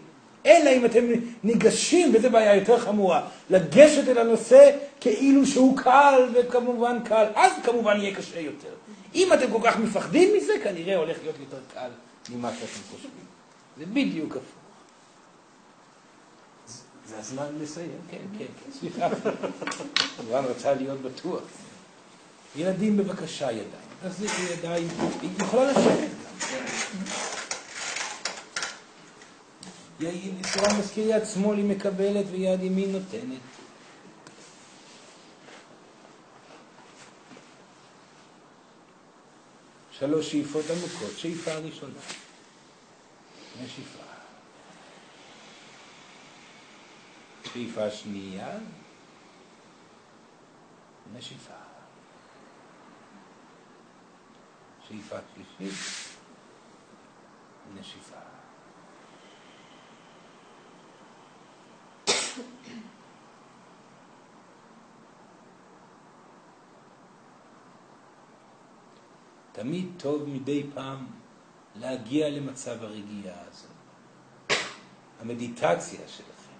אלא אם אתם ניגשים, וזו בעיה יותר חמורה, לגשת אל הנושא כאילו שהוא קל וכמובן קל, אז כמובן יהיה קשה יותר. אם אתם כל כך מפחדים מזה, כנראה הולך להיות יותר קל ממה שאתם חושבים. זה בדיוק הפוך. זה הזמן לסיים, כן, כן, כן, סליחה. כמובן רצה להיות בטוח. ילדים בבקשה ידיים. אז ידיים, היא יכולה לשבת גם. יסורה מזכיר יד שמאל היא מקבלת ויד ימין נותנת. שלוש שאיפות עמוקות. שאיפה ראשונה. נשיפה. שאיפה שנייה. נשיפה. שאיפה שלישית. נשיפה. תמיד טוב מדי פעם להגיע למצב הרגיעה הזה. המדיטציה שלכם.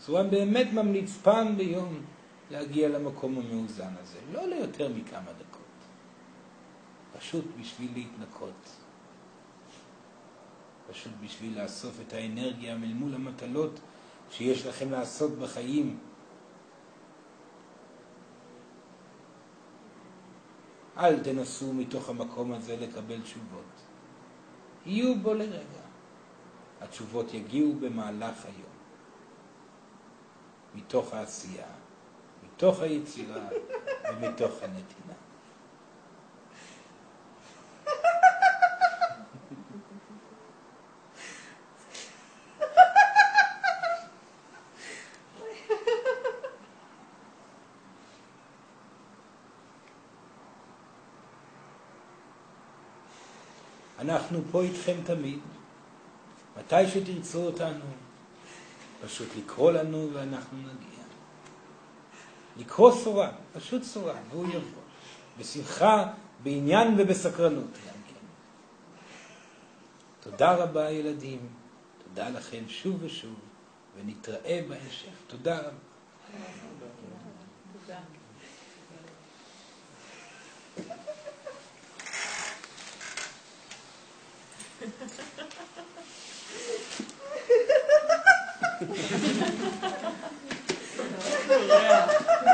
סורן באמת ממליץ פעם ביום להגיע למקום המאוזן הזה, לא ליותר מכמה דקות. פשוט בשביל להתנקות. פשוט בשביל לאסוף את האנרגיה מול מול המטלות שיש לכם לעשות בחיים. אל תנסו מתוך המקום הזה לקבל תשובות. יהיו בו לרגע. התשובות יגיעו במהלך היום. מתוך העשייה, מתוך היצירה ומתוך הנתינה. אנחנו פה איתכם תמיד. מתי שתרצו אותנו, פשוט לקרוא לנו ואנחנו נגיע. לקרוא סורה, פשוט סורה, והוא יבוא. בשמחה, בעניין ובסקרנות. תודה רבה ילדים, תודה לכם שוב ושוב, ונתראה בהמשך. תודה רבה. ハハハハ!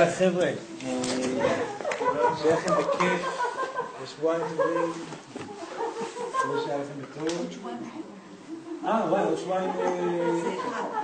יאללה חבר'ה, שיהיה לכם בכיף, ושבועיים טובים, שהיה לכם בטוב. אה, וואי, עוד שבועיים... אה,